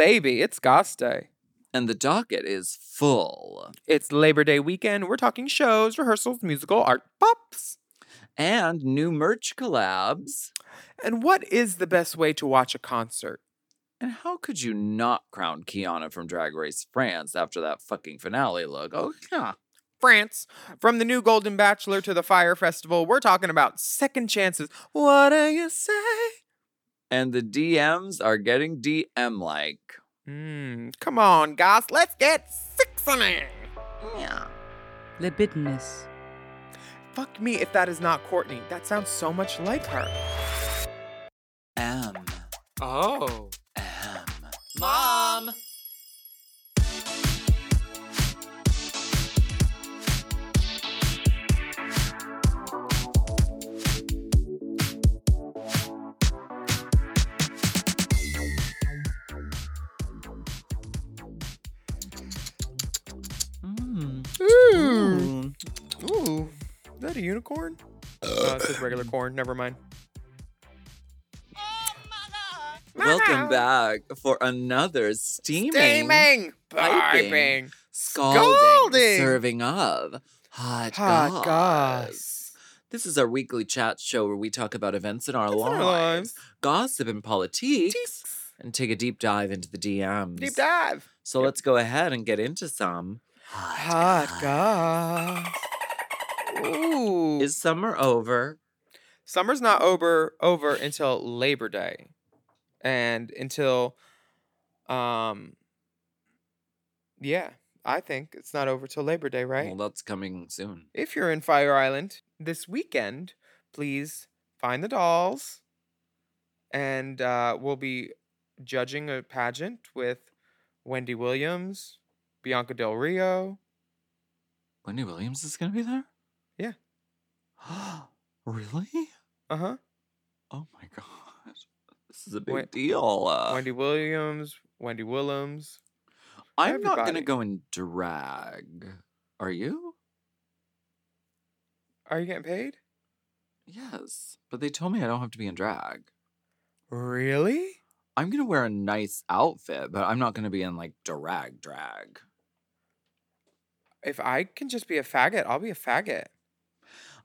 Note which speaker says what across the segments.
Speaker 1: Baby, it's Goss Day.
Speaker 2: And the docket is full.
Speaker 1: It's Labor Day weekend. We're talking shows, rehearsals, musical, art pops.
Speaker 2: And new merch collabs.
Speaker 1: And what is the best way to watch a concert?
Speaker 2: And how could you not crown Keiona from Drag Race France after that fucking finale look? Oh, yeah.
Speaker 1: France. From the new Golden Bachelor to the Fyre Festival, we're talking about second chances. What do you say?
Speaker 2: And the DMs are getting DM like.
Speaker 1: Mm, come on, guys, let's get sixing.
Speaker 2: Yeah.
Speaker 3: Libidinous.
Speaker 1: Fuck me if that is not Courtney. That sounds so much like her.
Speaker 2: M.
Speaker 1: Oh.
Speaker 2: M. Mom!
Speaker 1: That a unicorn? Uh, it says regular corn. Never mind.
Speaker 2: Welcome back for another steaming,
Speaker 1: Steaming.
Speaker 2: piping,
Speaker 1: Piping.
Speaker 2: scalding,
Speaker 1: Scalding.
Speaker 2: serving of hot,
Speaker 1: Hot
Speaker 2: goss.
Speaker 1: goss.
Speaker 2: This is our weekly chat show where we talk about events in our,
Speaker 1: Events in
Speaker 2: lives,
Speaker 1: our lives.
Speaker 2: gossip and politics,
Speaker 1: Teeks.
Speaker 2: and take a deep dive into the DMs.
Speaker 1: Deep dive.
Speaker 2: So let's go ahead and get into some
Speaker 1: Hot goss. Ooh.
Speaker 2: Is summer over?
Speaker 1: Summer's not over over until Labor Day. And until um yeah, I think it's not over till Labor Day, right?
Speaker 2: Well, that's coming soon.
Speaker 1: if you're in Fire Island this weekend, please find the dolls. And uh, we'll be judging a pageant with Wendy Williams, Bianca Del Rio.
Speaker 2: Wendy Williams is going to be there? Really?
Speaker 1: Uh huh.
Speaker 2: Oh my god. This is a big
Speaker 1: Wen-
Speaker 2: deal. Uh,
Speaker 1: Wendy Williams, Wendy Willems.
Speaker 2: I'm not going to go in drag. Are you?
Speaker 1: Are you getting paid?
Speaker 2: Yes. But they told me I don't have to be in drag.
Speaker 1: Really?
Speaker 2: I'm going to wear a nice outfit, but I'm not going to be in like drag drag.
Speaker 1: If I can just be a faggot, I'll be a faggot.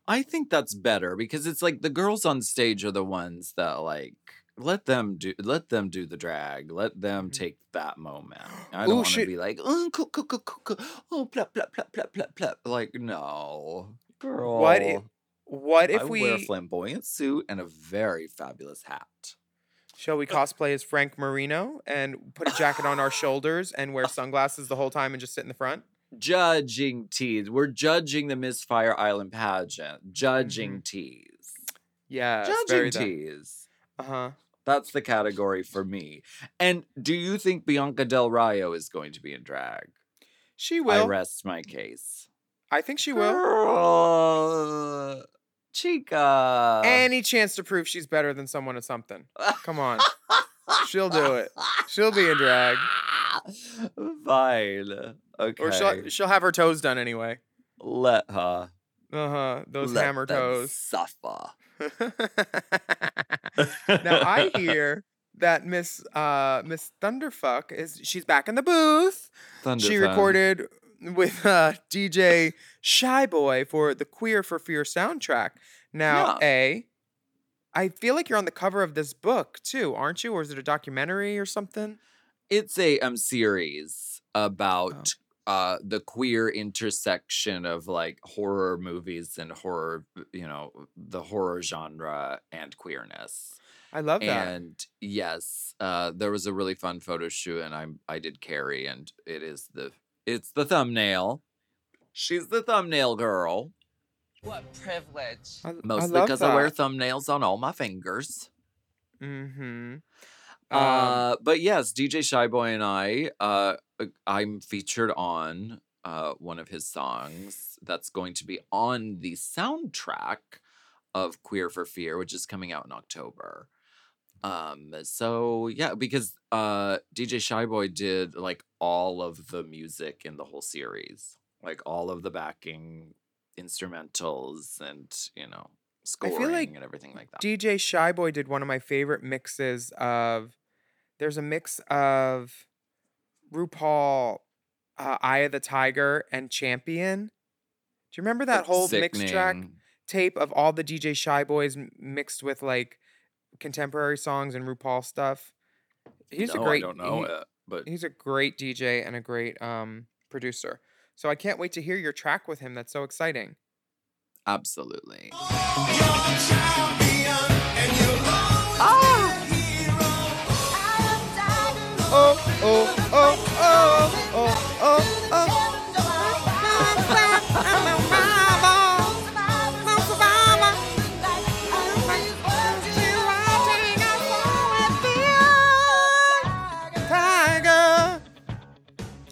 Speaker 2: I think that's better because it's like the girls on stage are the ones that like let them do let them do the drag. Let them
Speaker 1: Mhm.
Speaker 2: take that moment. I don't want to be like oh, coo, coo, coo, coo, coo. oh plop, plop, plop, plop, plop, plop. like no girl.
Speaker 1: What if, what if
Speaker 2: I
Speaker 1: we
Speaker 2: wear a flamboyant suit and a very fabulous hat.
Speaker 1: shall we cosplay as Frank Marino and put a jacket on our shoulders and wear sunglasses the whole time and just sit in the front?
Speaker 2: Judging teas. We're judging the Miss Fire Island pageant. Judging teas.
Speaker 1: Yeah.
Speaker 2: Judging teas.
Speaker 1: Uh huh.
Speaker 2: That's the category for me. And do you think Bianca Del Rio is going to be in drag?
Speaker 1: She will.
Speaker 2: I rest my case.
Speaker 1: I think she will.
Speaker 2: Girl, Chica.
Speaker 1: Any chance to prove she's better than someone at something? Come on. She'll do it. She'll be in drag.
Speaker 2: Fine. Okay.
Speaker 1: Or she'll she'll have her toes done anyway.
Speaker 2: Let her.
Speaker 1: Uh huh. Those
Speaker 2: Let
Speaker 1: hammer toes.
Speaker 2: Suffer.
Speaker 1: now I hear that Miss uh Miss Thunderfuck is she's back in the booth.
Speaker 2: Thunder
Speaker 1: she recorded with uh DJ Shyboy for the Queer for Fear soundtrack. Now,
Speaker 2: Yeah.
Speaker 1: A, I feel like you're on the cover of this book too, aren't you? Or is it a documentary or something?
Speaker 2: It's a um series about uh the queer intersection of like horror movies and horror, you know, the horror genre and queerness.
Speaker 1: I love that.
Speaker 2: And yes, uh there was a really fun photo shoot and I'm I did Carrie and it is the it's the thumbnail. She's the thumbnail girl.
Speaker 4: What privilege.
Speaker 1: I,
Speaker 2: Mostly because I wear thumbnails on all my fingers.
Speaker 1: Mm-hmm.
Speaker 2: Uh, but yes, DJ Shyboy and I, uh, I'm featured on uh one of his songs that's going to be on the soundtrack of Queer for Fear, which is coming out in October. Um, so yeah, because uh DJ Shyboy did like all of the music in the whole series, like all of the backing instrumentals and you know scoring
Speaker 1: like
Speaker 2: and everything like that.
Speaker 1: DJ Shyboy did one of my favorite mixes of. There's a mix of RuPaul, uh, Eye of the Tiger, and Champion. Do you remember that
Speaker 2: It's
Speaker 1: whole mix track tape of all the DJ Shyboys m- mixed with like contemporary songs and RuPaul stuff? He's
Speaker 2: no,
Speaker 1: a great.
Speaker 2: I don't know
Speaker 1: he-
Speaker 2: it, but
Speaker 1: he's a great DJ and a great um producer. So I can't wait to hear your track with him. That's so exciting.
Speaker 2: absolutely.
Speaker 1: Oh, oh, oh, oh, oh.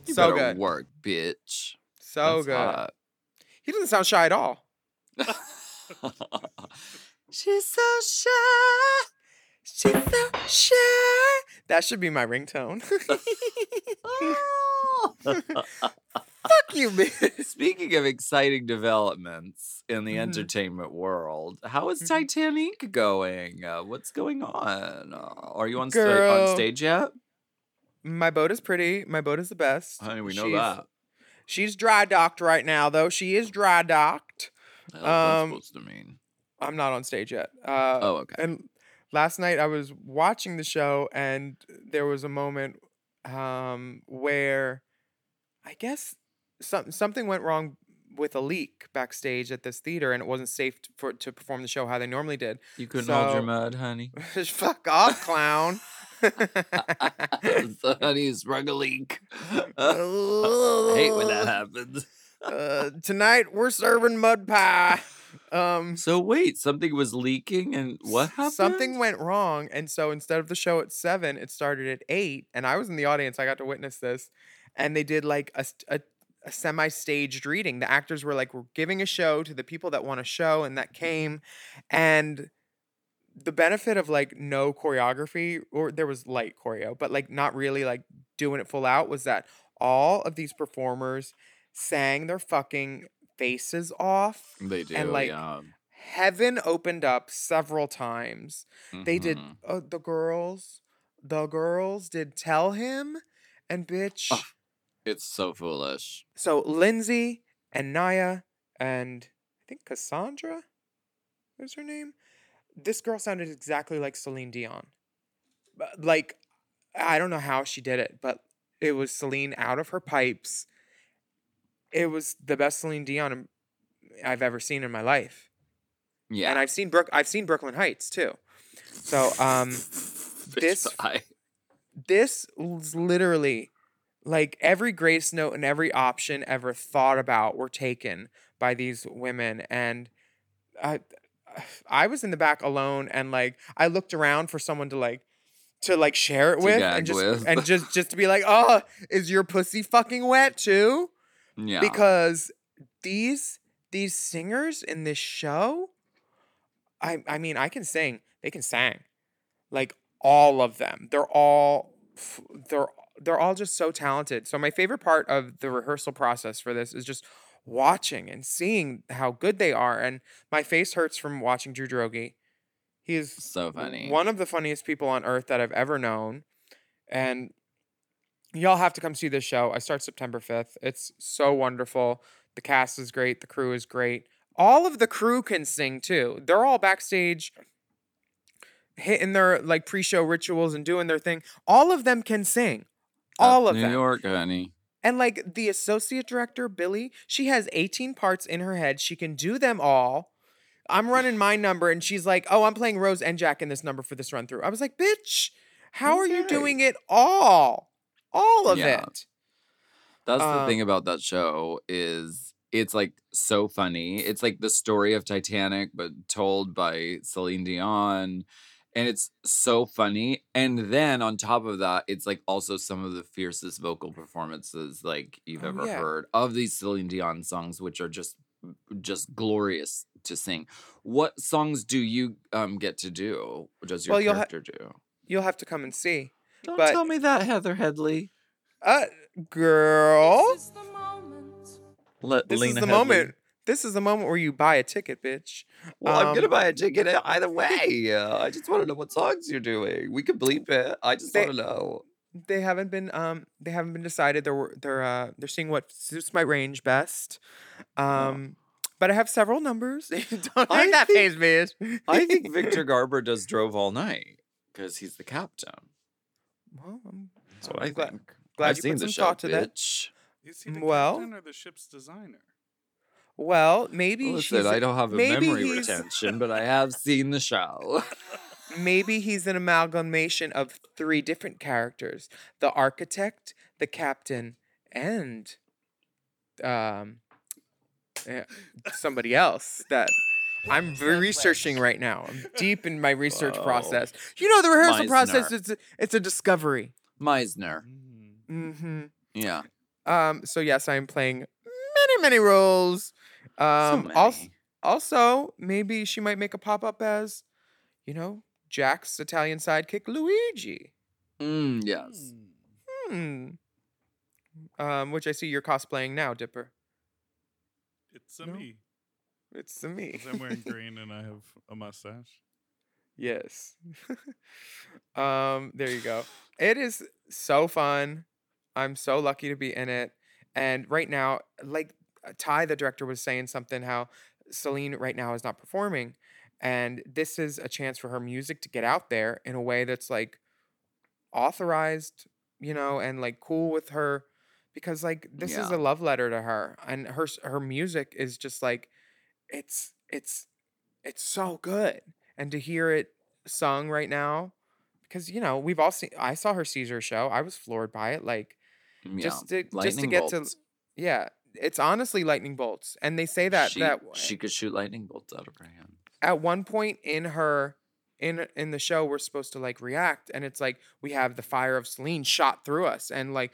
Speaker 2: You
Speaker 1: So good.
Speaker 2: work, bitch.
Speaker 1: So
Speaker 2: That's
Speaker 1: good.
Speaker 2: hot.
Speaker 1: He doesn't sound shy at all. She's so shy. She's so shy. That should be my ringtone. Fuck you, bitch.
Speaker 2: Speaking of exciting developments in the
Speaker 1: Mhm.
Speaker 2: entertainment world, how is
Speaker 1: Mhm.
Speaker 2: Titanique going? Uh, what's going on? Uh, are you on, sta- on stage yet?
Speaker 1: My boat is pretty. My boat is the best.
Speaker 2: Honey, we know
Speaker 1: She's-
Speaker 2: that.
Speaker 1: She's dry docked right now, though. She is dry docked.
Speaker 2: That
Speaker 1: um,
Speaker 2: supposed to mean?
Speaker 1: I'm not on stage yet. Uh,
Speaker 2: Oh, okay.
Speaker 1: And last night I was watching the show, and there was a moment um, where I guess some, something went wrong with a leak backstage at this theater, and it wasn't safe t- for to perform the show how they normally did.
Speaker 2: You couldn't hold your mud, honey.
Speaker 1: Fuck off, clown.
Speaker 2: so, honey, sprung a leak. I hate when that happens.
Speaker 1: uh, tonight we're serving mud pie. Um,
Speaker 2: So wait, something was leaking, and what happened?
Speaker 1: Something went wrong, and so instead of the show at seven, it started at eight. And I was in the audience; I got to witness this. And they did like a, a, a semi-staged reading. The actors were like, "We're giving a show to the people that want a show," and that came. And the benefit of like no choreography, or there was light choreo, but like not really like doing it full out, was that all of these performers sang their fucking faces off.
Speaker 2: They do,
Speaker 1: and, like,
Speaker 2: yeah.
Speaker 1: Heaven opened up several times. They did
Speaker 2: Mhm.
Speaker 1: uh, the girls, the girls did tell him, and bitch.
Speaker 2: Ugh. It's so foolish.
Speaker 1: So Lindsay and Naya and I think Cassandra was her name. This girl sounded exactly like Celine Dion. But, Like I don't know how she did it, but it was Celine out of her pipes. It was the best Celine Dion I've ever seen in my life.
Speaker 2: Yeah.
Speaker 1: And I've seen Brook I've seen Brooklyn Heights too. So um this- this was literally like every grace note and every option ever thought about were taken by these women and I I was in the back alone and like I looked around for someone to like to like share it
Speaker 2: To
Speaker 1: with and just
Speaker 2: with.
Speaker 1: and just just to be like, "Oh, is your pussy fucking wet too?"
Speaker 2: Yeah.
Speaker 1: because these these singers in this show i i mean i can sing they can sing like all of them they're all they're they're all just so talented so my favorite part of the rehearsal process for this is just watching and seeing how good they are and my face hurts from watching Drew Droege he is
Speaker 2: so funny.
Speaker 1: one of the funniest people on earth that I've ever known. And y'all have to come see this show. I start September 5th. It's so wonderful. The cast is great. The crew is great. All of the crew can sing too. They're all backstage hitting their like pre-show rituals and doing their thing. All of them can sing. All of
Speaker 2: New
Speaker 1: them.
Speaker 2: New York, honey.
Speaker 1: And like the associate director, Billy, she has 18 parts in her head. She can do them all. I'm running my number, and she's like, Oh, I'm playing Rose and Jack in this number for this run through. I was like, Bitch, how are you doing it all? All of
Speaker 2: Yeah.
Speaker 1: it.
Speaker 2: That's the
Speaker 1: Um,
Speaker 2: thing about that show is it's like so funny. It's like the story of Titanic, but told by Celine Dion. And it's so funny. And then on top of that, it's like also some of the fiercest vocal performances like you've
Speaker 1: Oh,
Speaker 2: ever
Speaker 1: yeah.
Speaker 2: heard of these Celine Dion songs, which are just just glorious to sing. What songs do you um get to do? Does your
Speaker 1: Well, you'll ha-
Speaker 2: character do?
Speaker 1: You'll have to come and see.
Speaker 2: Don't
Speaker 1: but-
Speaker 2: tell me that, Heather Headley.
Speaker 1: Uh, girl, This is the
Speaker 2: Let
Speaker 1: this
Speaker 2: Lena
Speaker 1: is the
Speaker 2: Headey.
Speaker 1: moment. This is the moment where you buy a ticket, bitch.
Speaker 2: Well, I'm gonna
Speaker 1: Um,
Speaker 2: buy a ticket either way. Uh, I just want to know what songs you're doing. We could bleep it. I just want to know.
Speaker 1: They haven't been um they haven't been decided. They're they're uh they're seeing what suits my range best. Um but I have several numbers. Don't
Speaker 2: I
Speaker 1: take that
Speaker 2: think-
Speaker 1: face, bitch.
Speaker 2: I think Victor Garber does drove all night because he's the captain.
Speaker 1: Well, I'm,
Speaker 2: That's what
Speaker 1: I'm
Speaker 2: I
Speaker 1: glad,
Speaker 2: think.
Speaker 1: glad
Speaker 2: I've
Speaker 1: you
Speaker 2: seen
Speaker 1: put
Speaker 2: the
Speaker 1: some
Speaker 2: show,
Speaker 1: thought to that.
Speaker 2: bitch.
Speaker 5: Is he the
Speaker 1: Well-
Speaker 5: captain or the ship's designer?
Speaker 1: Well, maybe
Speaker 2: Listen,
Speaker 1: she's
Speaker 2: I don't have a
Speaker 1: maybe
Speaker 2: memory
Speaker 1: he's-
Speaker 2: retention, but I have seen the show.
Speaker 1: maybe he's an amalgamation of three different characters: the architect, the captain, and um eh, somebody else that I'm very researching right now. I'm deep in my research
Speaker 2: Whoa.
Speaker 1: process. You know, the rehearsal process it's a, it's a discovery.
Speaker 2: Meisner.
Speaker 5: Mm.
Speaker 1: hmm
Speaker 2: Yeah.
Speaker 1: Um. So yes, I am playing many many roles. Um.
Speaker 2: so
Speaker 1: also, also, maybe she might make a pop up as, you know, Jack's Italian sidekick Luigi.
Speaker 2: Mm, yes.
Speaker 1: Hmm. Um, which I see you're cosplaying now, Dipper.
Speaker 5: It's a
Speaker 1: No.
Speaker 5: me.
Speaker 1: It's the me.
Speaker 5: I'm wearing green and I have a mustache.
Speaker 1: yes. um, there you go. It is so fun. I'm so lucky to be in it. And right now, like uh, Tye, the director, was saying something how Celine right now is not performing. And this is a chance for her music to get out there in a way that's like authorized, you know, and like cool with her because like this is a love letter to her and her her music is just like it's it's it's so good and to hear it sung right now because you know we've all seen I saw her Caesar show I was floored by it like mm,
Speaker 2: Yeah.
Speaker 1: just to just to get
Speaker 2: bolts.
Speaker 1: to yeah it's honestly lightning bolts and they say that
Speaker 2: she,
Speaker 1: that
Speaker 2: she could shoot lightning bolts out of her hand.
Speaker 1: at one point in her in in the show we're supposed to like react and it's like we have the fire of Celine shot through us and like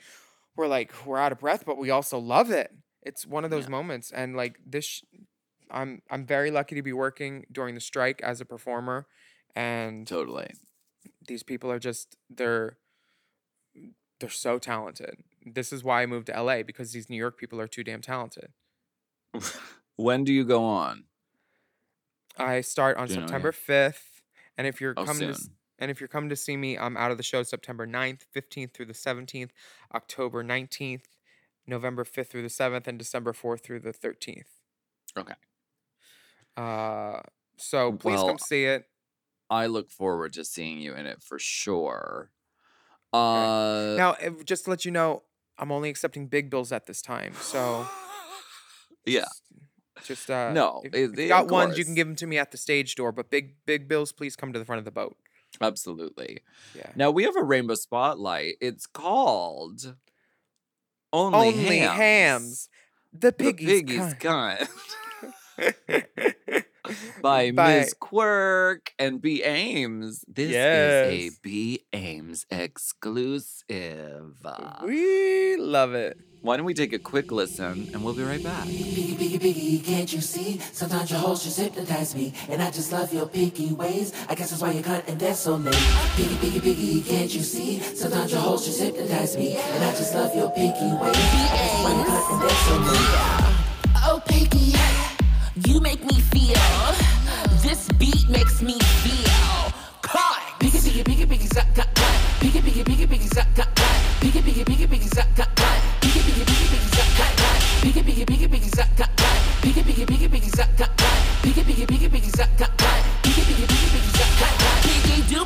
Speaker 1: we're like we're out of breath but we also love it it's one of those
Speaker 2: Yeah.
Speaker 1: moments and like this I'm I'm very lucky to be working during the strike as a performer and
Speaker 2: Totally.
Speaker 1: these people are just they're they're so talented this is why I moved to LA because these New York people are too damn talented
Speaker 2: when do you go on?
Speaker 1: I start on September 5th and if you're
Speaker 2: Oh,
Speaker 1: coming to And if you're coming to see me, I'm out of the show September 9th, 15th through the 17th, October 19th, November 5th through the 7th, and December 4th through the 13th.
Speaker 2: Okay.
Speaker 1: Uh, so please
Speaker 2: Well,
Speaker 1: come see it.
Speaker 2: I look forward to seeing you in it for sure. Uh,
Speaker 1: Now, just to let you know, I'm only accepting big bills at this time. So
Speaker 2: yeah.
Speaker 1: just uh,
Speaker 2: No,
Speaker 1: if, if you got ones, you can give them to me at the stage door. But big big bills, please come to the front of the boat.
Speaker 2: Absolutely.
Speaker 1: Yeah.
Speaker 2: Now we have a rainbow spotlight. It's called Only,
Speaker 1: Only
Speaker 2: Hams.
Speaker 1: hams. The
Speaker 2: The
Speaker 1: piggies.
Speaker 2: Piggy's
Speaker 1: kind.
Speaker 2: Cunt. By,
Speaker 1: By-
Speaker 2: Miss Qwerrrk and B. Ames. This is
Speaker 1: Yes.
Speaker 2: a B. Ames exclusive.
Speaker 1: We love it.
Speaker 2: Why don't we take a quick listen and we'll be right back.
Speaker 6: Piggy, piggy, piggy, can't you see? Sometimes your hoes just hypnotize me. And I just love your picky ways. I guess that's why you're cunt and that's so lame. Piggy, piggy, piggy, can't you see? Sometimes your hoes just hypnotize me. And I just love your picky ways. I guess that's why you're cunt and that's so lame.
Speaker 7: Oh, Piggy, you make me feel. This beat makes me feel. Caught.
Speaker 6: Piggy, piggy, piggy, piggy, zap, got, got. Piggy, piggy, piggy, piggy, zap, got, got. Piggy, piggy, piggy, piggy, zap, got, got. Piggy, piggy, piggy, piggy, zap, got, got. Piggy, piggy, piggy, piggy, zap, got, got. Piggy, piggy, piggy, piggy, zap, got, got. Piggy, piggy, piggy, piggy, zap, got, got. Piggy, piggy, piggy, piggy, zap, got, got.
Speaker 7: Piggy, do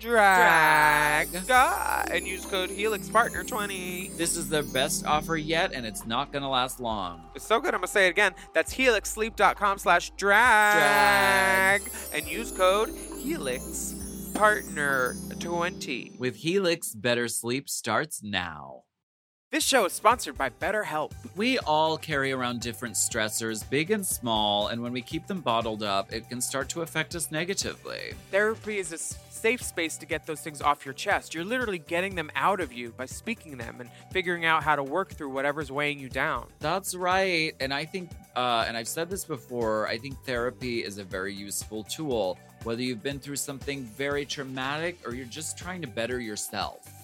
Speaker 1: drag drag. and use code HelixPartner20.
Speaker 2: This is their best offer yet, and it's not going to last long.
Speaker 1: It's so good, I'm gonna say it again. That's helixsleep.com slash drag and use code HelixPartner20.
Speaker 2: With Helix, better sleep starts now.
Speaker 1: This show is sponsored by BetterHelp.
Speaker 2: We all carry around different stressors, big and small, and when we keep them bottled up, it can start to affect us negatively.
Speaker 1: Therapy is a s- safe space to get those things off your chest. You're literally getting them out of you by speaking them and figuring out how to work through whatever's weighing you down.
Speaker 2: That's right. And I think, uh, and I've said this before, I think therapy is a very useful tool, whether you've been through something very traumatic or you're just trying to better yourself.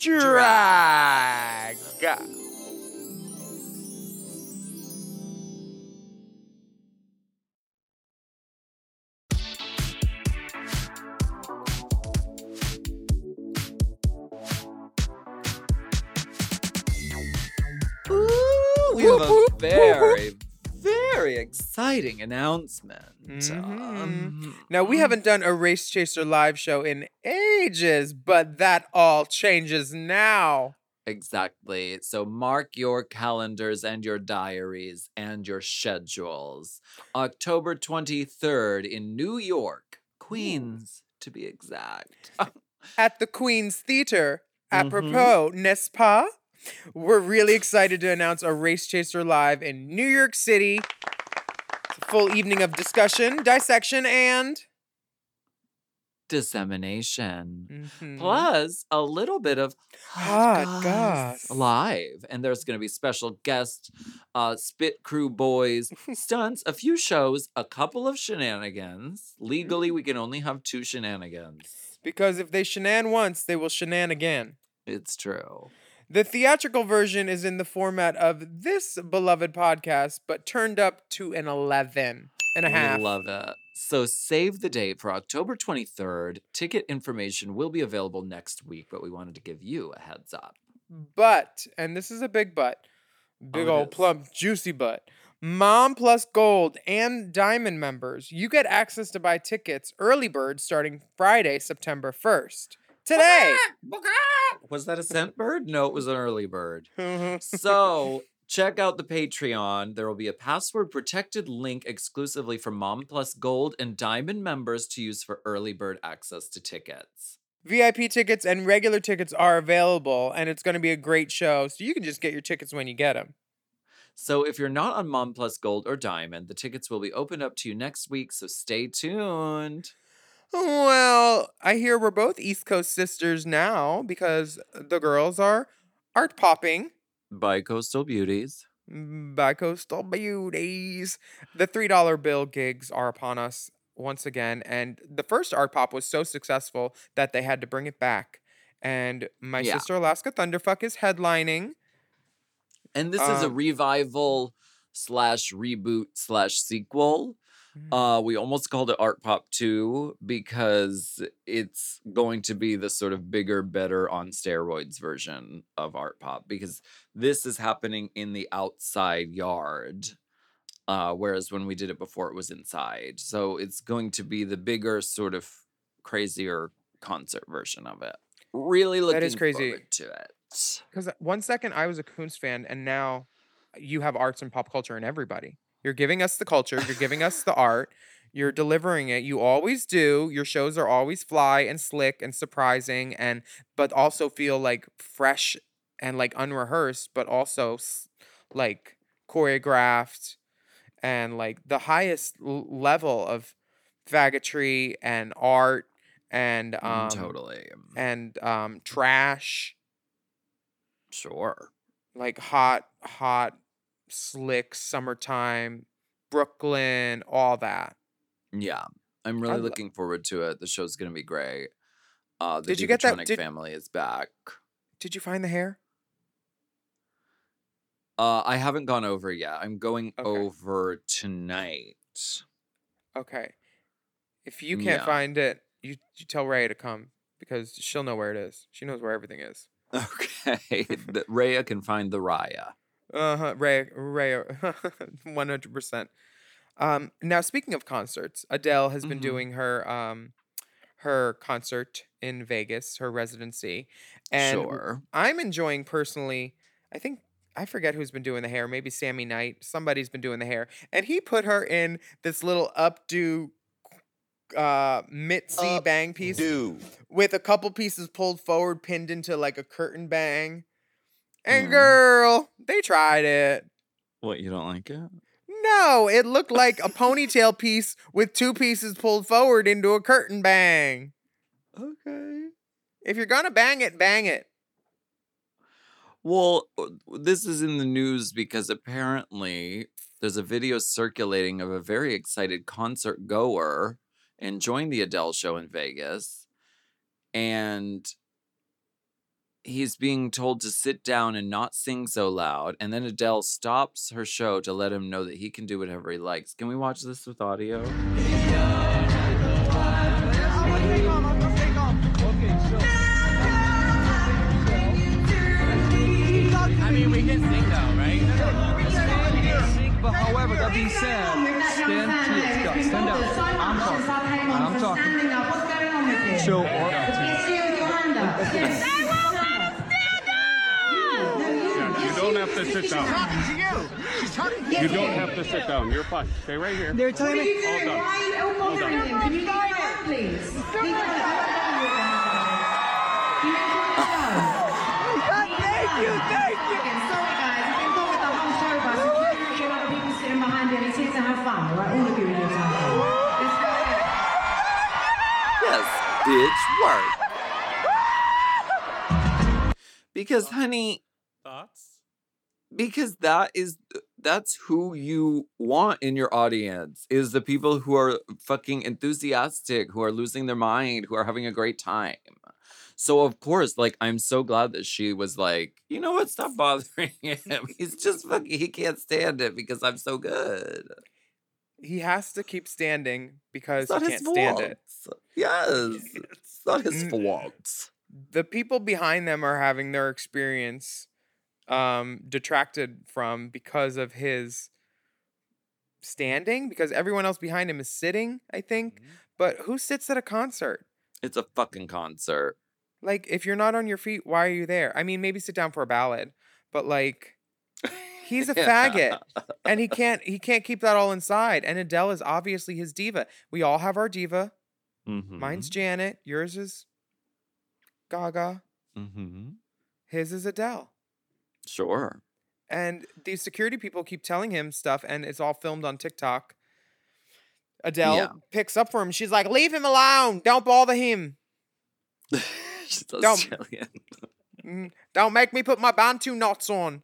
Speaker 1: drag.
Speaker 2: Very exciting announcement.
Speaker 1: Mhm.
Speaker 2: Um,
Speaker 1: Now, we haven't done a Race Chaser live show in ages, but that all changes now.
Speaker 2: Exactly. So mark your calendars and your diaries and your schedules. October 23rd in New York, Queens to be exact.
Speaker 1: At the Queen's Theater,
Speaker 2: Mhm.
Speaker 1: apropos, n'est-ce pas? We're really excited to announce a Race Chaser live in New York City. Full evening of discussion, dissection, and
Speaker 2: Dissemination.
Speaker 1: Mhm.
Speaker 2: Plus a little bit of
Speaker 1: Hot goss.
Speaker 2: live. And there's going to be special guest uh, Spit Crew Boys stunts, a few shows, a couple of shenanigans. Legally, we can only have two shenanigans.
Speaker 1: because if they shenan once, they will shenan again.
Speaker 2: It's true.
Speaker 1: The theatrical version is in the format of this beloved podcast, but turned up to an 11 and a half.
Speaker 2: We love that. So save the date for October 23rd. Ticket information will be available next week, but we wanted to give you a heads up.
Speaker 1: But, and this is a big but, big
Speaker 2: Oh,
Speaker 1: old plump, juicy butt. Mom Plus Gold and Diamond members, you get access to buy tickets early bird starting Friday, September 1st. Today.
Speaker 2: Was that a scent bird? No, it was an early bird. Mm-hmm. so check out the Patreon. There will be a password protected link exclusively for Mom Plus Gold and Diamond members to use for early bird access to tickets.
Speaker 1: VIP tickets and regular tickets are available, and it's going to be a great show. So you can just get your tickets when you get them.
Speaker 2: So if you're not on Mom Plus Gold or Diamond, the tickets will be opened up to you next week, so stay tuned.
Speaker 1: Well, I hear we're both East Coast sisters now because the girls are art popping
Speaker 2: By Coastal Beauties.
Speaker 1: by Coastal Beauties. The $3 bill gigs are upon us once again. And the first art pop was so successful that they had to bring it back. And my
Speaker 2: Yeah.
Speaker 1: sister Alaska Thunderfuck is headlining.
Speaker 2: And this is a
Speaker 1: Um,
Speaker 2: revival slash reboot slash sequel.
Speaker 1: Mm.
Speaker 2: Uh, we almost called it Art Pop 2 because it's going to be the sort of bigger, better on steroids version of Art Pop because this is happening in the outside yard. Uh, whereas when we did it before, it was inside. So it's going to be the bigger, sort of crazier concert version of it. Really looking
Speaker 1: That is crazy.
Speaker 2: forward to it.
Speaker 1: Because one second I was a Koons fan, and now you have arts and pop culture in everybody. You're giving us the culture, you're giving us the art, you're delivering it. You always do. Your shows are always fly and slick and surprising, and but also feel like fresh and like unrehearsed, but also like choreographed and like the highest l- level of faggotry and art and
Speaker 2: Mm,
Speaker 1: um
Speaker 2: totally.
Speaker 1: and um trash
Speaker 2: Sure.
Speaker 1: like hot, hot, slick summertime, Brooklyn, all that.
Speaker 2: Yeah, I'm really
Speaker 1: lo-
Speaker 2: looking forward to it. The show's gonna be great. Uh, the
Speaker 1: Did you get that- did-
Speaker 2: family is back.
Speaker 1: Did you find the hair?
Speaker 2: Uh, I haven't gone over yet. I'm going
Speaker 1: Okay.
Speaker 2: over tonight.
Speaker 1: Okay. If you can't
Speaker 2: Yeah.
Speaker 1: find it, you, you tell Ray to come because she'll know where it is. She knows where everything is.
Speaker 2: Okay, Rhea can find the Raya.
Speaker 1: Uh huh. Ray, Ray, one hundred percent. Um. Now, speaking of concerts, Adele has been
Speaker 2: Mhm.
Speaker 1: doing her um, her concert in Vegas, her residency, and
Speaker 2: sure.
Speaker 1: I'm enjoying personally. I think I forget who's been doing the hair. Maybe Sami Knight. Somebody's been doing the hair, and he put her in this little updo, uh, Mitzi bang piece do. with a couple pieces pulled forward, pinned into like a curtain bang. And
Speaker 2: Mm.
Speaker 1: girl, they tried it.
Speaker 2: What you don't like it?
Speaker 1: No, it looked like a ponytail piece with two pieces pulled forward into a curtain bang.
Speaker 2: Okay.
Speaker 1: If you're gonna bang it, bang it.
Speaker 2: Well, uh, this is in the news because apparently there's a video circulating of a very excited concert goer enjoying the Adele show in Vegas. And he's being told to sit down and not sing so loud. And then Adele stops her show to let him know that he can do whatever he likes. Can we watch this with audio?
Speaker 4: I mean, we can sing though, right?
Speaker 8: But however, that being said, stand to your go, stand up. I'm talking. I'm talking. So,
Speaker 9: to sit down. You don't have to sit down. You're fine. Stay right here.
Speaker 8: They're telling me.
Speaker 9: All done. All done.
Speaker 10: Can you go around, please?
Speaker 8: Oh, thank you, thank you.
Speaker 10: Sorry, guys. I've been told the whole show by security and other people sitting behind you, and he's here to have fun. All right, all of you are here to have fun. Let's go ahead.
Speaker 2: Yes, bitch, work. Because, honey,
Speaker 5: Thoughts?
Speaker 2: Because that is uh, that's who you want in your audience is the people who are fucking enthusiastic who are losing their mind who are having a great time. So of course like i'm so glad that she was like you know what? Stop bothering him. He's just fucking he can't stand it because i'm so good.
Speaker 1: He has to keep standing because he can't stand it.
Speaker 2: yes it's not his fault
Speaker 1: The people behind them are having their experience um detracted from because of his standing because everyone else behind him is sitting, I think.
Speaker 2: Mm-hmm.
Speaker 1: But who sits at a concert?
Speaker 2: it's a fucking concert
Speaker 1: Like if you're not on your feet, why are you there? I mean, maybe sit down for a ballad, but like he's a faggot and he can't he can't keep that all inside. And Adele is obviously his diva. We all have our diva. Mine's
Speaker 2: Mhm.
Speaker 1: Janet, yours is Gaga,
Speaker 2: Mhm.
Speaker 1: his is Adele.
Speaker 2: Sure
Speaker 1: And these security people keep telling him stuff, and it's all filmed on TikTok. Adele
Speaker 2: Yeah.
Speaker 1: picks up for him. She's like, "Leave him alone. Don't bother him.
Speaker 2: She's
Speaker 1: Don't-
Speaker 2: Australian.
Speaker 1: Mm, Don't make me put my bantu knots on."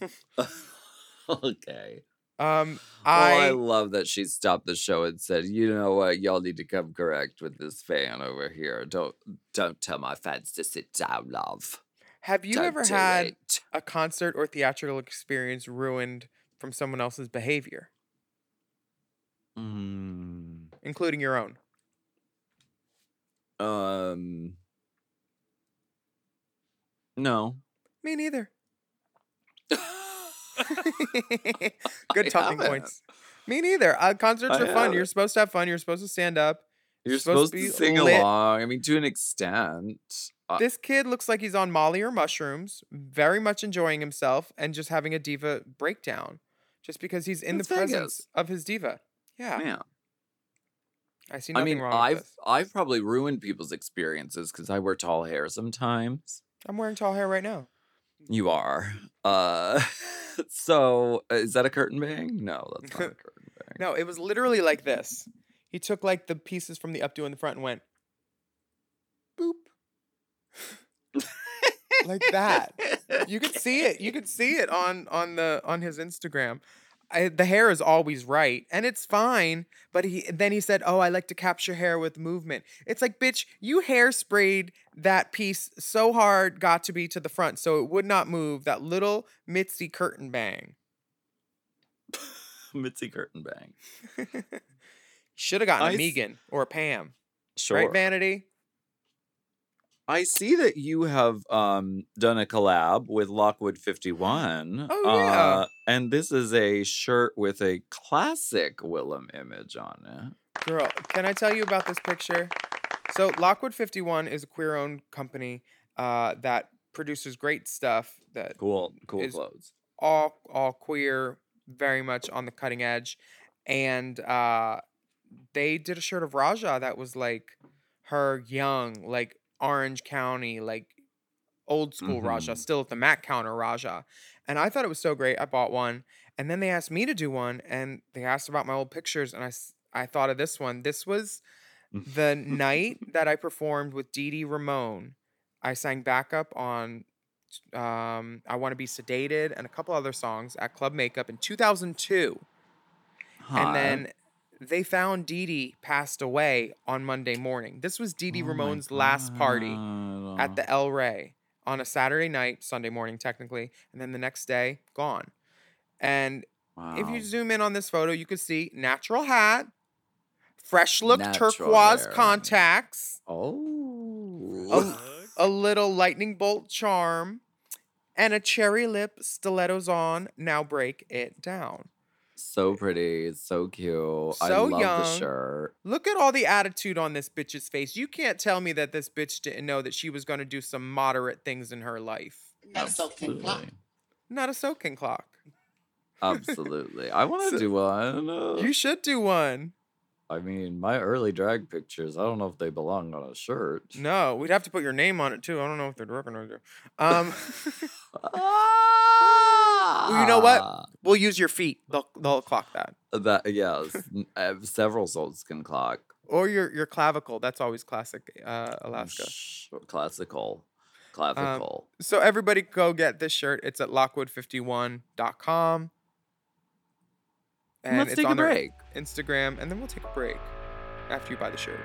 Speaker 2: okay.
Speaker 1: Um,
Speaker 2: Oh, I
Speaker 1: I
Speaker 2: love that she stopped the show and said, "You know what? Y'all need to come correct with this fan over here. Don't don't tell my fans to sit down, love."
Speaker 1: Have you
Speaker 2: Don't
Speaker 1: ever had
Speaker 2: it.
Speaker 1: a concert or theatrical experience ruined from someone else's behavior,
Speaker 2: Mm,
Speaker 1: including your own?
Speaker 2: um. No.
Speaker 1: Me neither. Good talking points. Me neither. Uh, concerts
Speaker 2: I
Speaker 1: are fun. You're supposed to have fun. You're supposed to stand up.
Speaker 2: You're
Speaker 1: supposed
Speaker 2: supposed,
Speaker 1: to
Speaker 2: sing
Speaker 1: lit.
Speaker 2: along. I mean, to an extent. Uh,
Speaker 1: This kid looks like he's on Molly or mushrooms, very much enjoying himself and just having a diva breakdown, just because he's in the presence of his diva. Yeah,
Speaker 2: yeah.
Speaker 1: I see
Speaker 2: I mean,
Speaker 1: wrong with
Speaker 2: I've. I've probably ruined people's experiences because I wear tall hair sometimes.
Speaker 1: I'm wearing tall hair right now.
Speaker 2: You are. Uh, so uh, is that a curtain bang? No, that's not a curtain bang.
Speaker 1: No, it was literally like this. He took like the pieces from the updo in the front and went boop. like that. You could see it. You could see it on on the on his Instagram. I, the hair is always right and it's fine, but he then he said, "Oh, I like to capture hair with movement." It's like, "Bitch, you hairsprayed that piece so hard got to be to the front so it would not move that little Mitzi curtain bang."
Speaker 2: Mitzi curtain bang.
Speaker 1: Should have gotten a
Speaker 2: I s-
Speaker 1: Megan or a Pam.
Speaker 2: Sure.
Speaker 1: Right, Vanity?
Speaker 2: I see that you have um done a collab with Lockwood 51.
Speaker 1: Oh, yeah.
Speaker 2: Uh, and this is a shirt with a classic Willam image on it.
Speaker 1: Girl, can I tell you about this picture? So, Lockwood 51 is a queer owned company uh, that produces great stuff that
Speaker 2: Cool, cool clothes.
Speaker 1: all all queer, very much on the cutting edge. And uh, they did a shirt of Raja that was like her young, like Orange County, like old school Raja,
Speaker 2: Mhm.
Speaker 1: still at the Mac counter Raja. And I thought it was so great. I bought one. And then they asked me to do one and they asked about my old pictures. And I, I thought of this one. This was the night that I performed with Dee Dee Ramone. I sang backup on um, I Want to Be Sedated and a couple other songs at Club Makeup in 2002.
Speaker 2: Hot.
Speaker 1: And then they found Dee Dee passed away on Monday morning. This was Dee Dee
Speaker 2: Oh
Speaker 1: Ramone's last party at the El Rey on a Saturday night, Sunday morning technically, and then the next day gone. And if you zoom in on this photo, you can see natural hat, fresh look
Speaker 2: Natural
Speaker 1: turquoise
Speaker 2: hair.
Speaker 1: contacts,
Speaker 2: Oh.
Speaker 1: a, a little lightning bolt charm, and a cherry lip stilettos on. Now break it down.
Speaker 2: So pretty, so cute. I
Speaker 1: So
Speaker 2: love the shirt.
Speaker 1: Look at all the attitude on this bitch's face. You can't tell me that this bitch didn't know that she was going to do some moderate things in her life.
Speaker 2: Absolutely.
Speaker 1: Not a soaking clock.
Speaker 2: Absolutely. I want to
Speaker 1: So-
Speaker 2: do one. uh,
Speaker 1: You should do one.
Speaker 2: I mean, my early drag pictures, I don't know if they belong on a shirt.
Speaker 1: No, we'd have to put your name on it too. I don't know if they'd recognize you. Um, you know what? We'll use your feet. They'll they'll clock that.
Speaker 2: That yes, uh, several souls can clock.
Speaker 1: Or your your clavicle. That's always classic uh, Alaska.
Speaker 2: Sh- Classical,
Speaker 1: Um, so everybody go get this shirt. It's at lockwood51.com. And
Speaker 2: Let's
Speaker 1: it's
Speaker 2: take a break.
Speaker 1: Instagram, and then we'll take a break after you buy the shirt.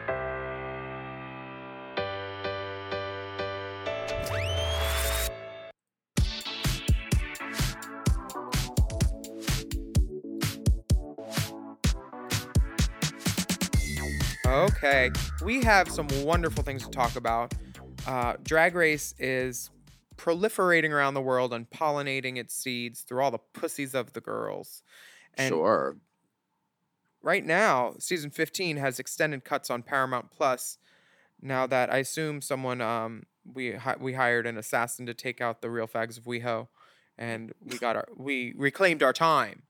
Speaker 1: Okay, we have some wonderful things to talk about. Uh, Drag Race is proliferating around the world and pollinating its seeds through all the pussies of the girls. And
Speaker 2: sure.
Speaker 1: right now, season 15 has extended cuts on Paramount Plus. Now that I assume someone um we hi- we hired an assassin to take out the real fags of WeHo, and we got our we reclaimed our time,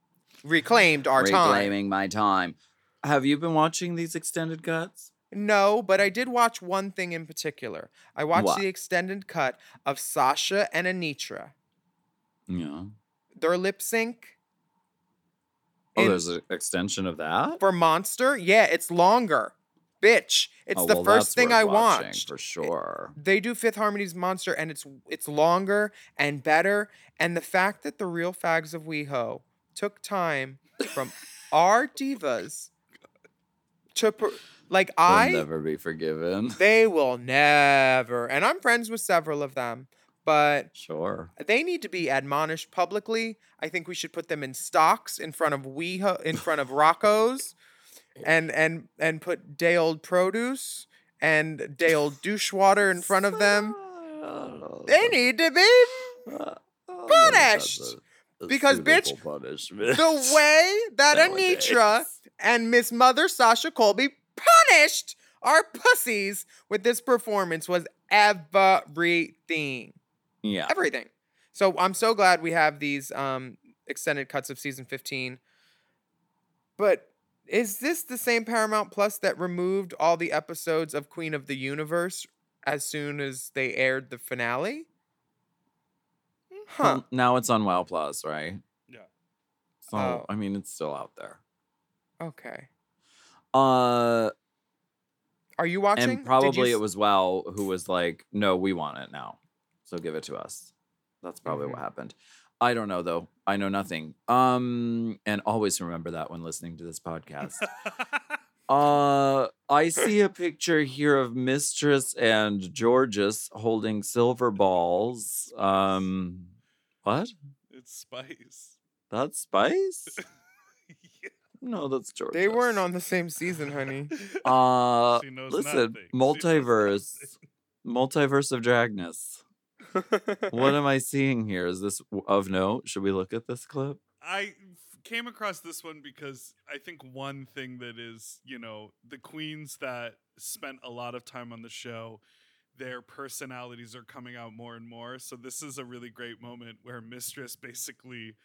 Speaker 1: reclaimed our time.
Speaker 2: Reclaiming my time. Have you been watching these extended cuts?
Speaker 1: No, but I did watch one thing in particular. I watched
Speaker 2: What?
Speaker 1: the extended cut of Sasha and Anetra.
Speaker 2: Yeah.
Speaker 1: Their lip sync
Speaker 2: Oh, there's an extension of that.
Speaker 1: for Monster. Yeah, it's longer. Bitch, it's
Speaker 2: Oh,
Speaker 1: the
Speaker 2: well,
Speaker 1: first thing I watched.
Speaker 2: for sure.
Speaker 1: They do Fifth Harmony's Monster, and it's it's longer and better. And the fact that the real fags of WeHo took time from our divas to pr- like I
Speaker 2: Will
Speaker 1: I
Speaker 2: never be forgiven.
Speaker 1: they will never. And I'm friends with several of them, but
Speaker 2: Sure.
Speaker 1: they need to be admonished publicly. I think we should put them in stocks in front of WeHo, in front of Rocco's, and and and put day old produce and day old douche water in front of them. They need to be punished because bitch,
Speaker 2: punishment.
Speaker 1: the way that Anetra and Miss Mother Sasha Colby punished our pussies with this performance was everything.
Speaker 2: Yeah.
Speaker 1: Everything. So I'm so glad we have these um extended cuts of season 15. But is this the same Paramount Plus that removed all the episodes of Queen of the Universe as soon as they aired the finale? Huh.
Speaker 2: Well, now it's on Wow Plus, right?
Speaker 5: Yeah.
Speaker 2: So
Speaker 1: Oh.
Speaker 2: I mean, it's still out there.
Speaker 1: Okay.
Speaker 2: Uh,
Speaker 1: Are you watching?
Speaker 2: And probably
Speaker 1: s-
Speaker 2: it was Well who was like, "No, we want it now, so give it to us." That's probably
Speaker 1: Mm-hmm.
Speaker 2: what happened. I don't know though. I know nothing. Um, and always remember that when listening to this podcast. uh, I see a picture here of Mistress and Jorgeous holding silver balls. Um, what?
Speaker 5: It's Spice.
Speaker 2: That's Spice? No, that's George.
Speaker 1: They weren't on the same season, honey.
Speaker 2: Uh,
Speaker 5: She knows
Speaker 2: listen,
Speaker 5: nothing. She
Speaker 2: multiverse, multiverse of Dragness. What am I seeing here? Is this of note? Should we look at this clip?
Speaker 5: I came across this one because I think one thing that is, you know, the queens that spent a lot of time on the show, their personalities are coming out more and more. So this is a really great moment where Mistress basically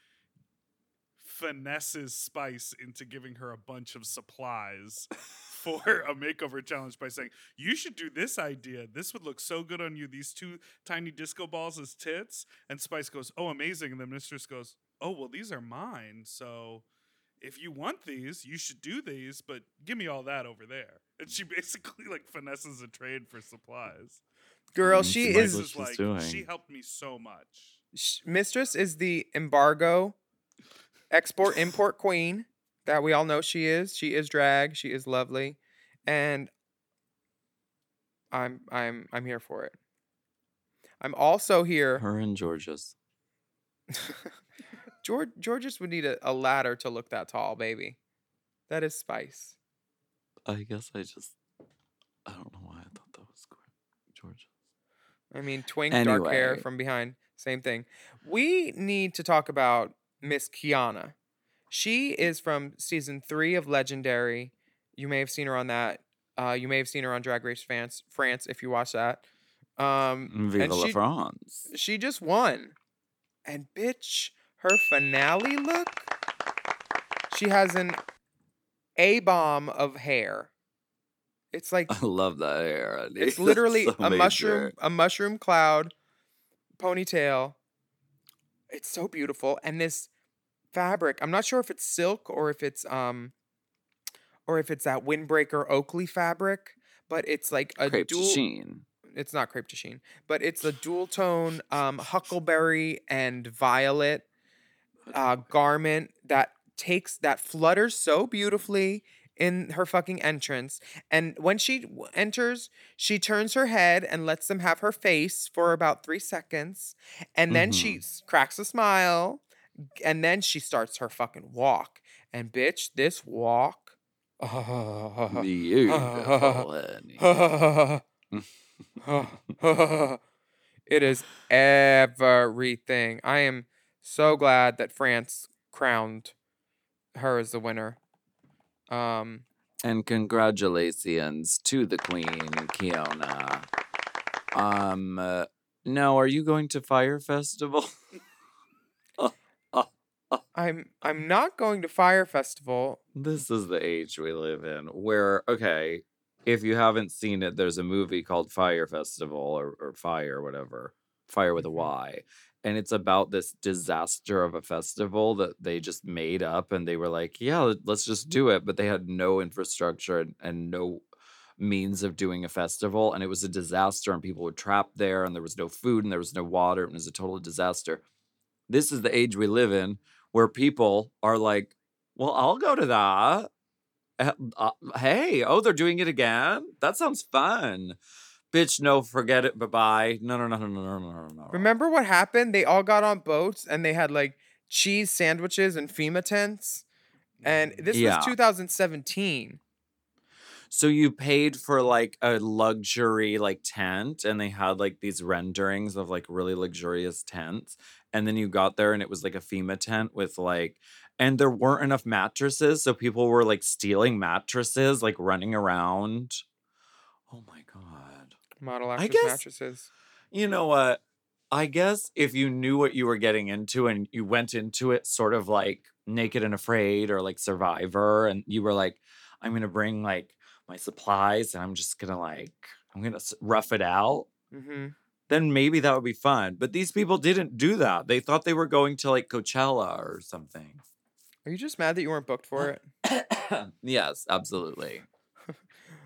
Speaker 5: finesses Spice into giving her a bunch of supplies for a makeover challenge by saying, You should do this idea. This would look so good on you. These two tiny disco balls as tits. And Spice goes, Oh, amazing. And the mistress goes, Oh, well, these are mine. So if you want these, you should do these, but give me all that over there. And she basically like finesses a trade for supplies.
Speaker 1: Girl,
Speaker 2: Mm,
Speaker 1: she
Speaker 2: she
Speaker 1: is
Speaker 2: what
Speaker 5: This is
Speaker 2: she's
Speaker 5: like
Speaker 2: doing.
Speaker 5: she helped me so much.
Speaker 1: Mistress is the embargo export import queen that we all know she is. She is drag. She is lovely, and I'm I'm I'm here for it. I'm also here.
Speaker 2: Her and Jorgeous.
Speaker 1: George Jorgeous would need a, a ladder to look that tall, baby. That is spice.
Speaker 2: I guess I just, I don't know why I thought that was Jorgeous.
Speaker 1: I mean, twink, dark hair from behind, same thing. We need to talk about Miss Keiona. She is from season three of Legendary. You may have seen her on that. Uh, you may have seen her on Drag Race France, France if you watch that. Um,
Speaker 2: Viva
Speaker 1: and
Speaker 2: la
Speaker 1: she,
Speaker 2: France.
Speaker 1: she just won. And bitch, her finale look. She has an A bomb of hair. It's like
Speaker 2: I love that hair.
Speaker 1: it's literally
Speaker 2: so
Speaker 1: a mushroom, a mushroom cloud, ponytail. It's so beautiful, and this fabric. I'm not sure if it's silk or if it's um, or if it's that windbreaker Oakley fabric, but it's like a
Speaker 2: Crepe
Speaker 1: dual.
Speaker 2: chine.
Speaker 1: It's not crepe de chine, but it's a dual tone um huckleberry and violet uh garment that takes that flutters so beautifully in her fucking entrance and when she w- enters she turns her head and lets them have her face for about 3 seconds and then she cracks a smile and then she starts her fucking walk and bitch this walk
Speaker 2: Beautiful, honey.
Speaker 1: it is everything. I am so glad that France crowned her as the winner. Um,
Speaker 2: And congratulations to the queen, Keiona. Um, uh, now, are you going to Fyre Festival?
Speaker 1: I'm I'm not going to Fyre Festival.
Speaker 2: This is the age we live in where, okay, if you haven't seen it, there's a movie called Fyre Festival or, or Fire, whatever. Fire with a mm-hmm. Y. And it's about this disaster of a festival that they just made up and they were like, yeah, let- let's just do it. But they had no infrastructure and, and no means of doing a festival. And it was a disaster and people were trapped there and there was no food and there was no water. And it was a total disaster. This is the age we live in where people are like, well, I'll go to that. Uh, uh, hey, oh, they're doing it again? That sounds fun. Bitch, no, forget it. Bye bye. No, no, no, no, no, no, no, no.
Speaker 1: Remember what happened? They all got on boats and they had like cheese sandwiches and FEMA tents. And this
Speaker 2: Yeah.
Speaker 1: was 2017.
Speaker 2: So you paid for like a luxury like tent and they had like these renderings of like really luxurious tents. And then you got there and it was like a FEMA tent with like and there weren't enough mattresses, so people were like stealing mattresses, like running around. Oh my god.
Speaker 1: Model
Speaker 2: I
Speaker 1: actress
Speaker 2: guess-
Speaker 1: mattresses.
Speaker 2: You know what? I guess if you knew what you were getting into and you went into it sort of like naked and afraid or like survivor and you were like I'm going to bring like my supplies and I'm just going to like I'm going to rough it out,
Speaker 1: hmm
Speaker 2: then maybe that would be fun. But these people didn't do that. They thought they were going to like Coachella or something.
Speaker 1: Are you just mad that you weren't booked for it?
Speaker 2: yes, absolutely.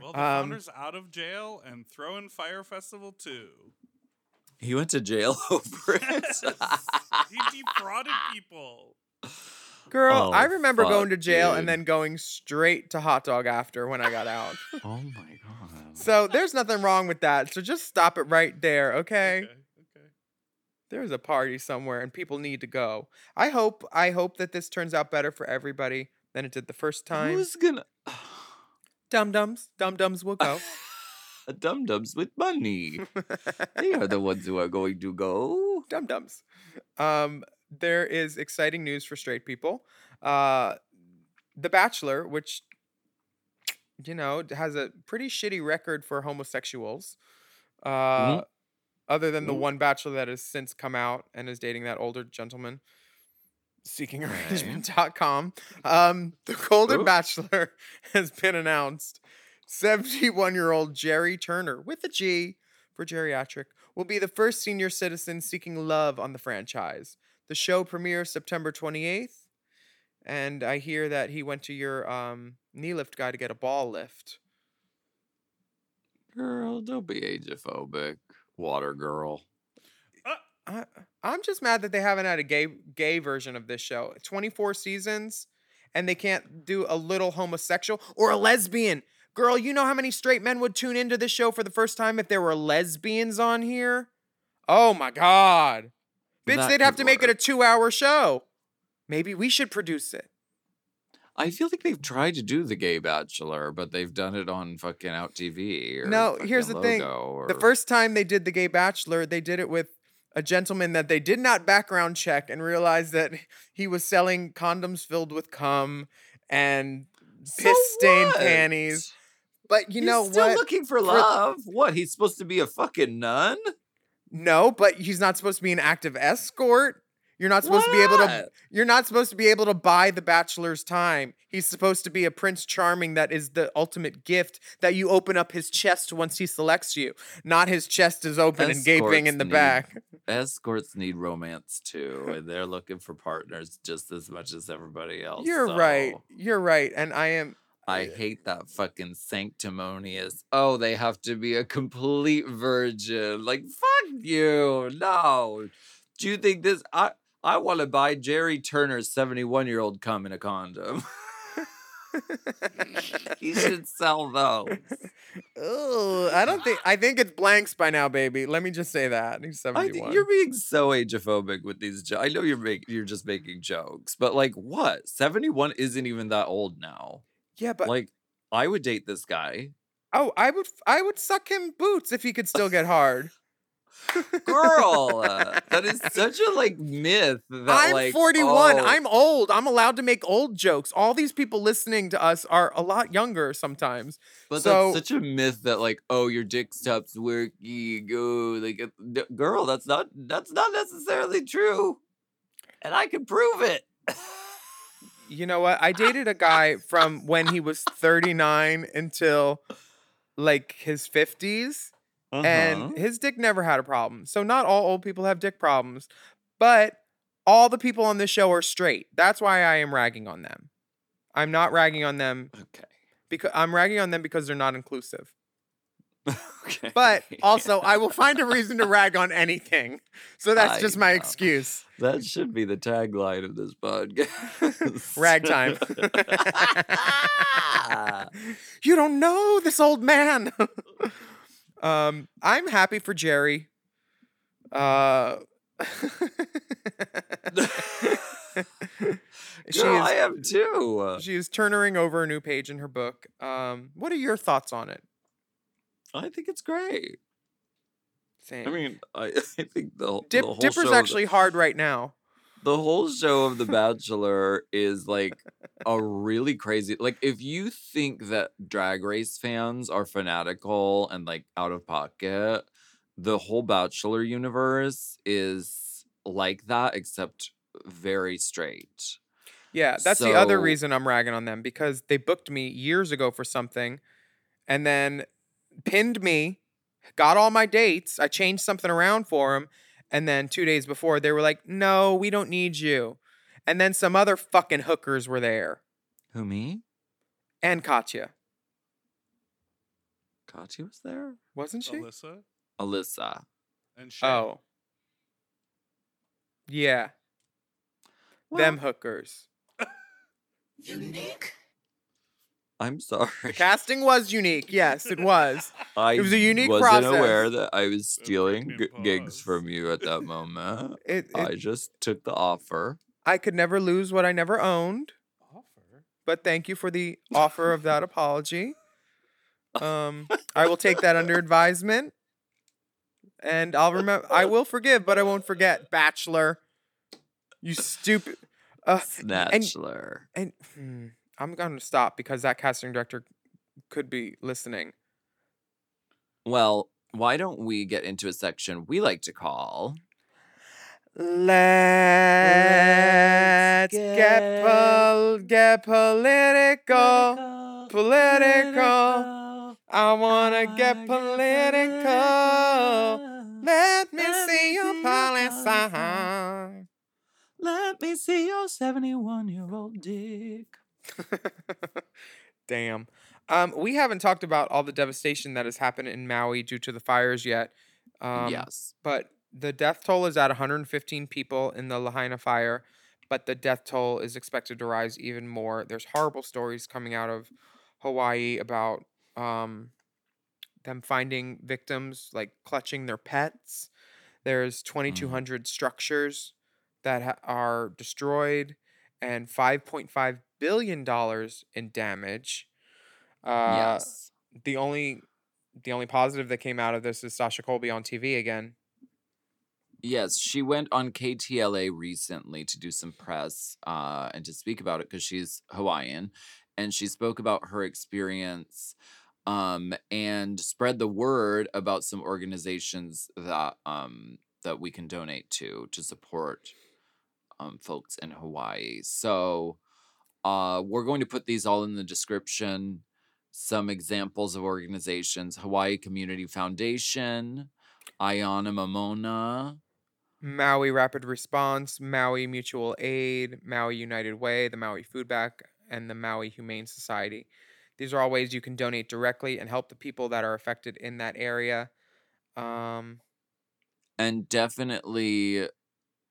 Speaker 5: Well, the
Speaker 1: Um,
Speaker 5: founder's out of jail and throwing Fyre Festival too.
Speaker 2: He went to jail over it.
Speaker 5: he defrauded people.
Speaker 1: Girl, I
Speaker 2: Oh,
Speaker 1: remember going to
Speaker 2: fuck,
Speaker 1: jail and then going straight to hot dog after when I got out.
Speaker 2: oh my god.
Speaker 1: so there's nothing wrong with that. So just stop it right there, okay?
Speaker 5: Okay. Okay.
Speaker 1: There's a party somewhere and people need to go. I hope I hope that this turns out better for everybody than it did the first time.
Speaker 2: Who's gonna
Speaker 1: Dum dums, dum dums will go.
Speaker 2: dum dums with money? they are the ones who are going to go.
Speaker 1: dum dums. Um, there is exciting news for straight people. Uh, the Bachelor, which you know has a pretty shitty record for homosexuals. Uh, other than the
Speaker 2: Ooh.
Speaker 1: one Bachelor that has since come out and is dating that older gentleman. Seekingarrangement.com. Um, the Golden
Speaker 2: Ooh.
Speaker 1: Bachelor has been announced. 71 year old Jerry Turner, with a G for geriatric, will be the first senior citizen seeking love on the franchise. The show premieres September 28th. And I hear that he went to your um, knee lift guy to get a ball lift.
Speaker 2: Girl, don't be agophobic. Water girl.
Speaker 1: I, I'm just mad that they haven't had a gay gay version of this show. 24 seasons, and they can't do a little homosexual or a lesbian. Girl, you know how many straight men would tune into this show for the first time if there were lesbians on here? Oh my god. Bitch, they'd have to make it a two hour show. Maybe we should produce it.
Speaker 2: I feel like they've tried to do the gay bachelor, but they've done it on fucking Out TV. Or
Speaker 1: No, here's the thing.
Speaker 2: Logo
Speaker 1: The first time they did the gay bachelor, they did it with a gentleman that they did not background check and realized that he was selling condoms filled with cum and
Speaker 2: So
Speaker 1: piss stained panties. But you
Speaker 2: He's
Speaker 1: know
Speaker 2: still
Speaker 1: what?
Speaker 2: looking for
Speaker 1: For-
Speaker 2: love. What? He's supposed to be a fucking nun?
Speaker 1: No, but he's not supposed to be an active escort. You're not supposed
Speaker 2: Why
Speaker 1: to be able to you're not supposed to be able to buy the bachelor's time. He's supposed to be a prince charming that is the ultimate gift that you open up his chest once he selects you. Not his chest is open and gaping in the
Speaker 2: need-
Speaker 1: back.
Speaker 2: Escorts need romance too, and they're looking for partners just as much as everybody else.
Speaker 1: You're right. You're right. And I am
Speaker 2: I hate that fucking sanctimonious. Oh, they have to be a complete virgin. Like fuck you. No. Do you think this? I I want to buy Jerry Turner's seventy-one year old cum in a condom. he should sell those.
Speaker 1: Ugh, I don't think I think it's blanks by now, baby. Let me just say that. He's
Speaker 2: I
Speaker 1: 71.
Speaker 2: think you're being so agophobic with these. Jo- I know you're make, you're just making jokes, but like, what? Seventy one isn't even that old now.
Speaker 1: yeah, but
Speaker 2: like, I would date this guy,
Speaker 1: oh, I would I would suck him boots if he could still get hard.
Speaker 2: Girl. uh, that is such a like myth. That
Speaker 1: I'm
Speaker 2: like,
Speaker 1: 41.
Speaker 2: oh,
Speaker 1: I'm old. I'm allowed to make old jokes. All these people listening to us are a lot younger sometimes.
Speaker 2: But
Speaker 1: so-
Speaker 2: that's such a myth that like, oh, your dick stops working. Oh, like, uh, girl, that's not that's not necessarily true, and I can prove it.
Speaker 1: You know what? I dated a guy from when he was 39 until like his 50s
Speaker 2: Uh-huh.
Speaker 1: and his dick never had a problem. So not all old people have dick problems, but all the people on this show are straight. That's why I am ragging on them. I'm not ragging on them
Speaker 2: okay.
Speaker 1: because I'm ragging on them because they're not inclusive.
Speaker 2: okay.
Speaker 1: But also, I will find a reason to rag on anything. So that's
Speaker 2: I
Speaker 1: just my
Speaker 2: know.
Speaker 1: excuse.
Speaker 2: That should be the tagline of this podcast.
Speaker 1: Rag time. you don't know this old man. Um, I'm happy for Jerry. Uh, she
Speaker 2: Girl,
Speaker 1: is,
Speaker 2: I am too.
Speaker 1: She is turning over a new page in her book. Um, what are your thoughts on it?
Speaker 2: I think it's great.
Speaker 1: Same.
Speaker 2: I mean, I, I think the,
Speaker 1: Dip,
Speaker 2: the whole
Speaker 1: Dipper's actually hard right now.
Speaker 2: The, whole show of The Bachelor is like a really crazy. Like, if you think that Drag Race fans are fanatical and like out of pocket, the whole Bachelor universe is like that, except very straight.
Speaker 1: Yeah, that's the other reason I'm ragging on them because they booked me years ago for something and then pinned me, got all my dates. I changed something around for them. And then two days before, they were like, no, we don't need you. And then some other fucking hookers were there
Speaker 2: Who, me?
Speaker 1: and Katya.
Speaker 2: Katya was there?
Speaker 1: Wasn't she?
Speaker 5: Alyssa
Speaker 2: Alyssa.
Speaker 5: and Shay.
Speaker 1: Oh. Yeah. Them hookers.
Speaker 7: Unique.
Speaker 2: I'm sorry.
Speaker 1: Casting was unique. Yes, it was.
Speaker 2: I
Speaker 1: It was a unique
Speaker 2: wasn't
Speaker 1: process.
Speaker 2: aware that I was stealing g- gigs from you at that moment.
Speaker 1: It,
Speaker 2: I just took the offer.
Speaker 1: I could never lose what I never owned.
Speaker 5: Offer.
Speaker 1: but thank you for the offer of that apology. Um, I will take that under advisement, and I'll remember. I will forgive, but I won't forget. Bachelor, you stupid. Uh,
Speaker 2: Snatchler.
Speaker 1: and hmm, I'm gonna stop because that casting director could be listening.
Speaker 2: Well, why don't we get into a section we like to call
Speaker 1: Let's get pol- get political, political. I wanna get political. Let me see your policy.
Speaker 2: Let me see your 71 year old dick.
Speaker 1: Damn. Um, we haven't talked about all the devastation that has happened in Maui due to the fires yet. Um,
Speaker 2: yes.
Speaker 1: But the death toll is at 115 people in the Lahaina fire, but the death toll is expected to rise even more. There's horrible stories coming out of Hawaii about um, them finding victims like clutching their pets. There's 2,200 structures that ha- are destroyed and 5.5 billion dollars in damage. Uh,
Speaker 2: yes.
Speaker 1: the only the only positive that came out of this is Sasha Colby on TV again.
Speaker 2: Yes, she went on KTLA recently to do some press uh, and to speak about it because she's Hawaiian, and she spoke about her experience um, and spread the word about some organizations that um, that we can donate to to support um, folks in Hawaii. So uh, we're going to put these all in the description. Some examples of organizations: Hawaii Community Foundation, Aina Momona.
Speaker 1: Maui Rapid Response, Maui Mutual Aid, Maui United Way, the Maui Food Bank, and the Maui Humane Society. These are all ways you can donate directly and help the people that are affected in that area. Um,
Speaker 2: And definitely,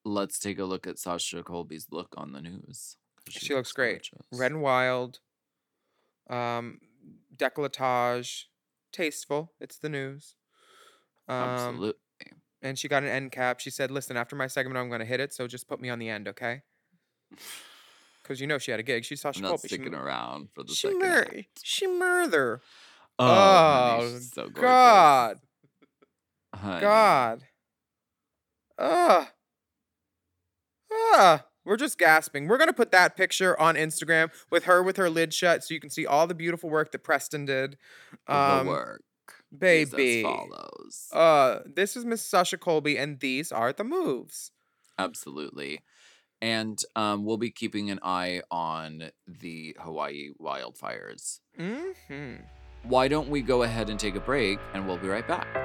Speaker 2: let's take a look at Sasha Colby's look on the news.
Speaker 1: she, looks great.
Speaker 2: gorgeous.
Speaker 1: Red and wild. Um, decolletage, tasteful. It's the news. Um,
Speaker 2: Absolutely.
Speaker 1: And she got an end cap. She said, "Listen, after my segment, I'm going to hit it. So just put me on the end, okay?" Because you know she had a gig. She saw
Speaker 2: I'm
Speaker 1: she
Speaker 2: not sticking around for the
Speaker 1: She
Speaker 2: second.
Speaker 1: mur-
Speaker 2: act.
Speaker 1: she murder.
Speaker 2: Oh, honey,
Speaker 1: Oh,
Speaker 2: she's so.
Speaker 1: God,
Speaker 2: Honey.
Speaker 1: God. Ugh. Ugh. We're just gasping. We're gonna put that picture on Instagram with her with her lid shut, so you can see all the beautiful work that Preston did. Um,
Speaker 2: the work.
Speaker 1: baby.
Speaker 2: follows.
Speaker 1: Uh, this is Miss Sasha Colby, and these are the moves.
Speaker 2: Absolutely. And um, we'll be keeping an eye on the Hawaii wildfires.
Speaker 1: Mm-hmm.
Speaker 2: Why don't we go ahead and take a break and we'll be right back?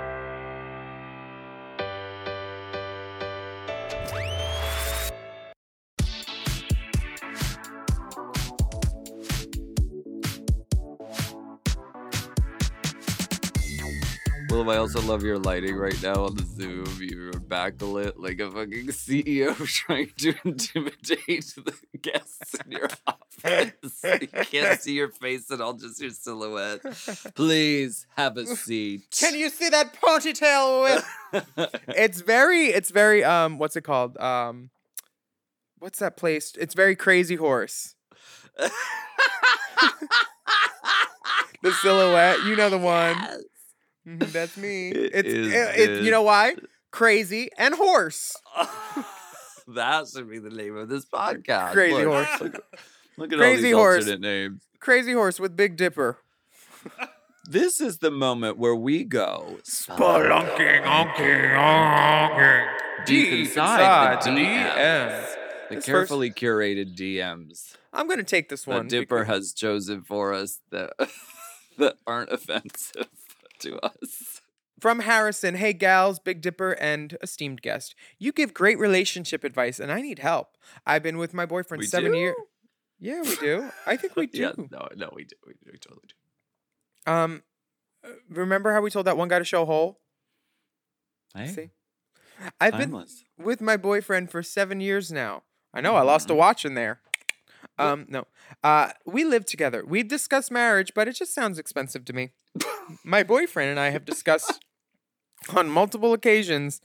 Speaker 2: I also love your lighting right now on the Zoom. You're backlit like a fucking CEO trying to intimidate the guests in your office. you can't see your face at all, just your silhouette. Please have a seat.
Speaker 1: Can you see that ponytail? It's very, it's very, um, what's it called? Um, what's that place? It's very Crazy Horse. the silhouette, you know the one. Mhm, That's me.
Speaker 2: It
Speaker 1: it's
Speaker 2: is
Speaker 1: it, it- you know why? Crazy and horse.
Speaker 2: that should be the name of this podcast.
Speaker 1: Crazy
Speaker 2: Look,
Speaker 1: horse.
Speaker 2: Look, look at
Speaker 1: Crazy
Speaker 2: all these
Speaker 1: horse.
Speaker 2: alternate names.
Speaker 1: Crazy horse with Big Dipper.
Speaker 2: This is the moment where we go
Speaker 1: Spelunking, onking, onking.
Speaker 2: deep
Speaker 1: Deep
Speaker 2: inside,
Speaker 1: inside
Speaker 2: the
Speaker 1: the
Speaker 2: DMs.
Speaker 1: DMs.
Speaker 2: The
Speaker 1: This first-
Speaker 2: carefully curated DMs
Speaker 1: I'm gonna take this
Speaker 2: that
Speaker 1: one.
Speaker 2: Dipper has chosen for us that that aren't offensive to us.
Speaker 1: From Harrison, hey gals, Big Dipper, and esteemed guest. You give great relationship advice, and I need help. I've been with my boyfriend
Speaker 2: We
Speaker 1: seven years. Yeah, we do. I think we do.
Speaker 2: Yeah, no, no, we do. We, do, we totally do.
Speaker 1: Um, uh, remember how we told that one guy to show a hole?
Speaker 2: Hey,
Speaker 1: See, I've
Speaker 2: timeless.
Speaker 1: been with my boyfriend for seven years now. I know I lost a watch in there. Um, no. Uh, we live together. We've discussed marriage, but it just sounds expensive to me. my boyfriend and I have discussed on multiple occasions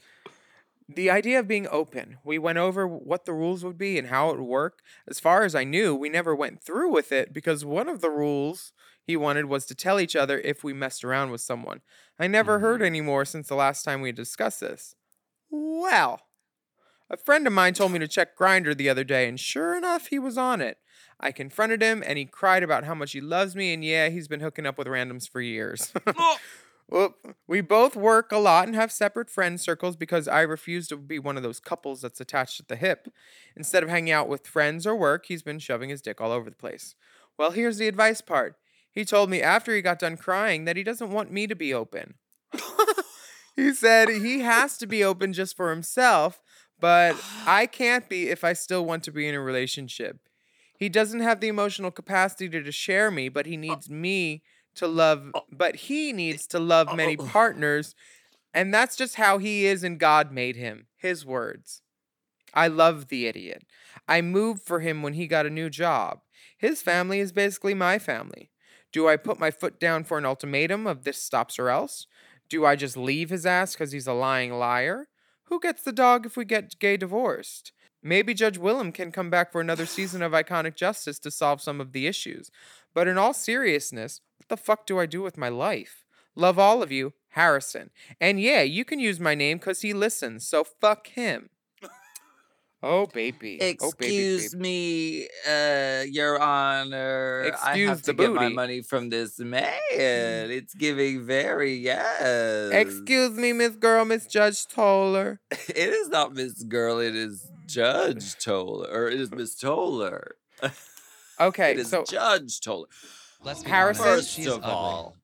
Speaker 1: the idea of being open. We went over what the rules would be and how it would work. As far as I knew, we never went through with it because one of the rules he wanted was to tell each other if we messed around with someone. I never heard any more since the last time we discussed this. Well, a friend of mine told me to check Grindr the other day, and sure enough, he was on it. I confronted him, and he cried about how much he loves me, and yeah, he's been hooking up with randoms for years. Oh. well, we both work a lot and have separate friend circles because I refuse to be one of those couples that's attached at the hip. Instead of hanging out with friends or work, he's been shoving his dick all over the place. Well, here's the advice part. He told me after he got done crying that he doesn't want me to be open. he said he has to be open just for himself, but I can't be if I still want to be in a relationship. He doesn't have the emotional capacity to, to share me, but he uh needs me to love, uh but he needs to love uh, many partners. And that's just how he is, and God made him. His words. I love the idiot. I moved for him when he got a new job. His family is basically my family. Do I put my foot down for an ultimatum of this stops or else? Do I just leave his ass because he's a lying liar? Who gets the dog if we get gay divorced? Maybe Judge Willam can come back for another season of Iconic Justice to solve some of the issues. But in all seriousness, what the fuck do I do with my life? Love all of you, Harrison. And yeah, you can use my name because he listens, so fuck him. Oh, baby. Oh, baby,
Speaker 2: Excuse
Speaker 1: baby.
Speaker 2: me, uh, Your Honor. I have
Speaker 1: the
Speaker 2: to get my money from this man. It's giving very yes.
Speaker 1: Excuse me, Miss Girl, Miss Judge Toler.
Speaker 2: It is not Miss Girl. It is Judge Toler, or it is Miss Toler.
Speaker 1: Okay,
Speaker 2: it is
Speaker 1: so
Speaker 2: Judge Toler.
Speaker 3: Let's be
Speaker 1: Harrison-
Speaker 2: First
Speaker 3: she is
Speaker 2: of
Speaker 3: ugly.
Speaker 2: all,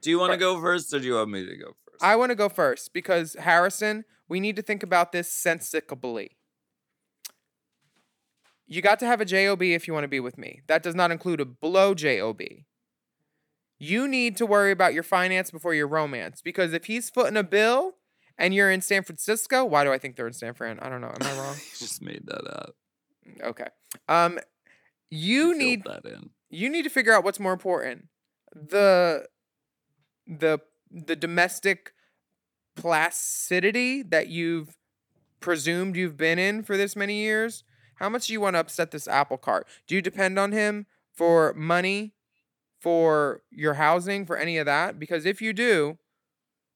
Speaker 2: do you want to go first, or do you want me to go first?
Speaker 1: I want to go first because Harrison, we need to think about this sensibly. You got to have a JOB if you want to be with me. That does not include a blow JOB. You need to worry about your finance before your romance because if he's footing a bill and you're in San Francisco, why do I think they're in San Fran? I don't know. Am I wrong?
Speaker 2: You just made that up.
Speaker 1: Okay. Um you need
Speaker 2: that in.
Speaker 1: you need to figure out what's more important the the the domestic placidity that you've presumed you've been in for this many years how much do you want to upset this apple cart? Do you depend on him for money for your housing for any of that? Because if you do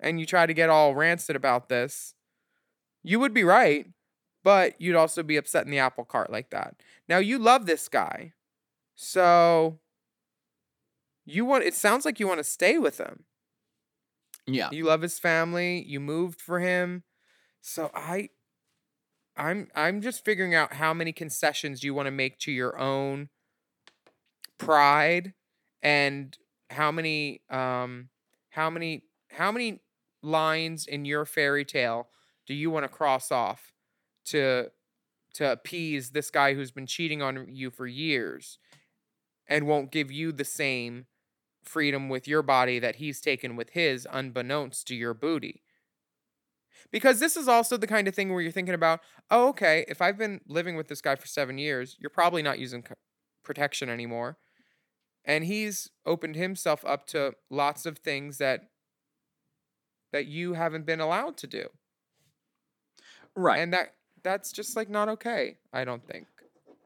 Speaker 1: and you try to get all rancid about this you would be right but you'd also be upsetting the apple cart like that. Now you love this guy so you want it sounds like you want to stay with him.
Speaker 2: Yeah.
Speaker 1: You love his family, you moved for him. So I I'm I'm just figuring out how many concessions you want to make to your own pride and how many um how many how many lines in your fairy tale do you want to cross off to to appease this guy who's been cheating on you for years and won't give you the same freedom with your body that he's taken with his unbeknownst to your booty. Because this is also the kind of thing where you're thinking about oh okay if i've been living with this guy for seven years you're probably not using protection anymore. And he's opened himself up to lots of things that that you haven't been allowed to do.
Speaker 2: Right.
Speaker 1: and that that's just like not okay i don't think.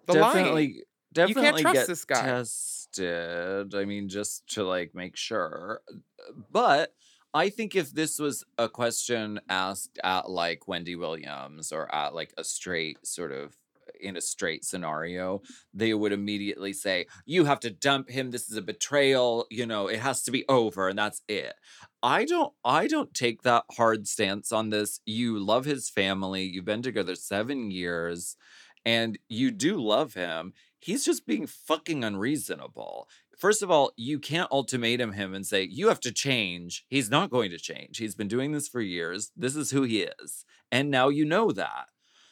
Speaker 1: The
Speaker 2: definitely
Speaker 1: lying
Speaker 2: definitely
Speaker 1: you can't trust
Speaker 2: get
Speaker 1: this guy
Speaker 2: tested. I mean, just to like make sure. Uh, but I think if this was a question asked at like Wendy Williams or at like a straight sort of in a straight scenario, they would immediately say, You have to dump him. This is a betrayal. You know, it has to be over, and that's it. I don't I don't take that hard stance on this. You love his family. You've been together seven years and you do love him. He's just being fucking unreasonable. First of all, you can't ultimatum him and say, you have to change. He's not going to change. He's been doing this for years. This is who he is. And now you know that.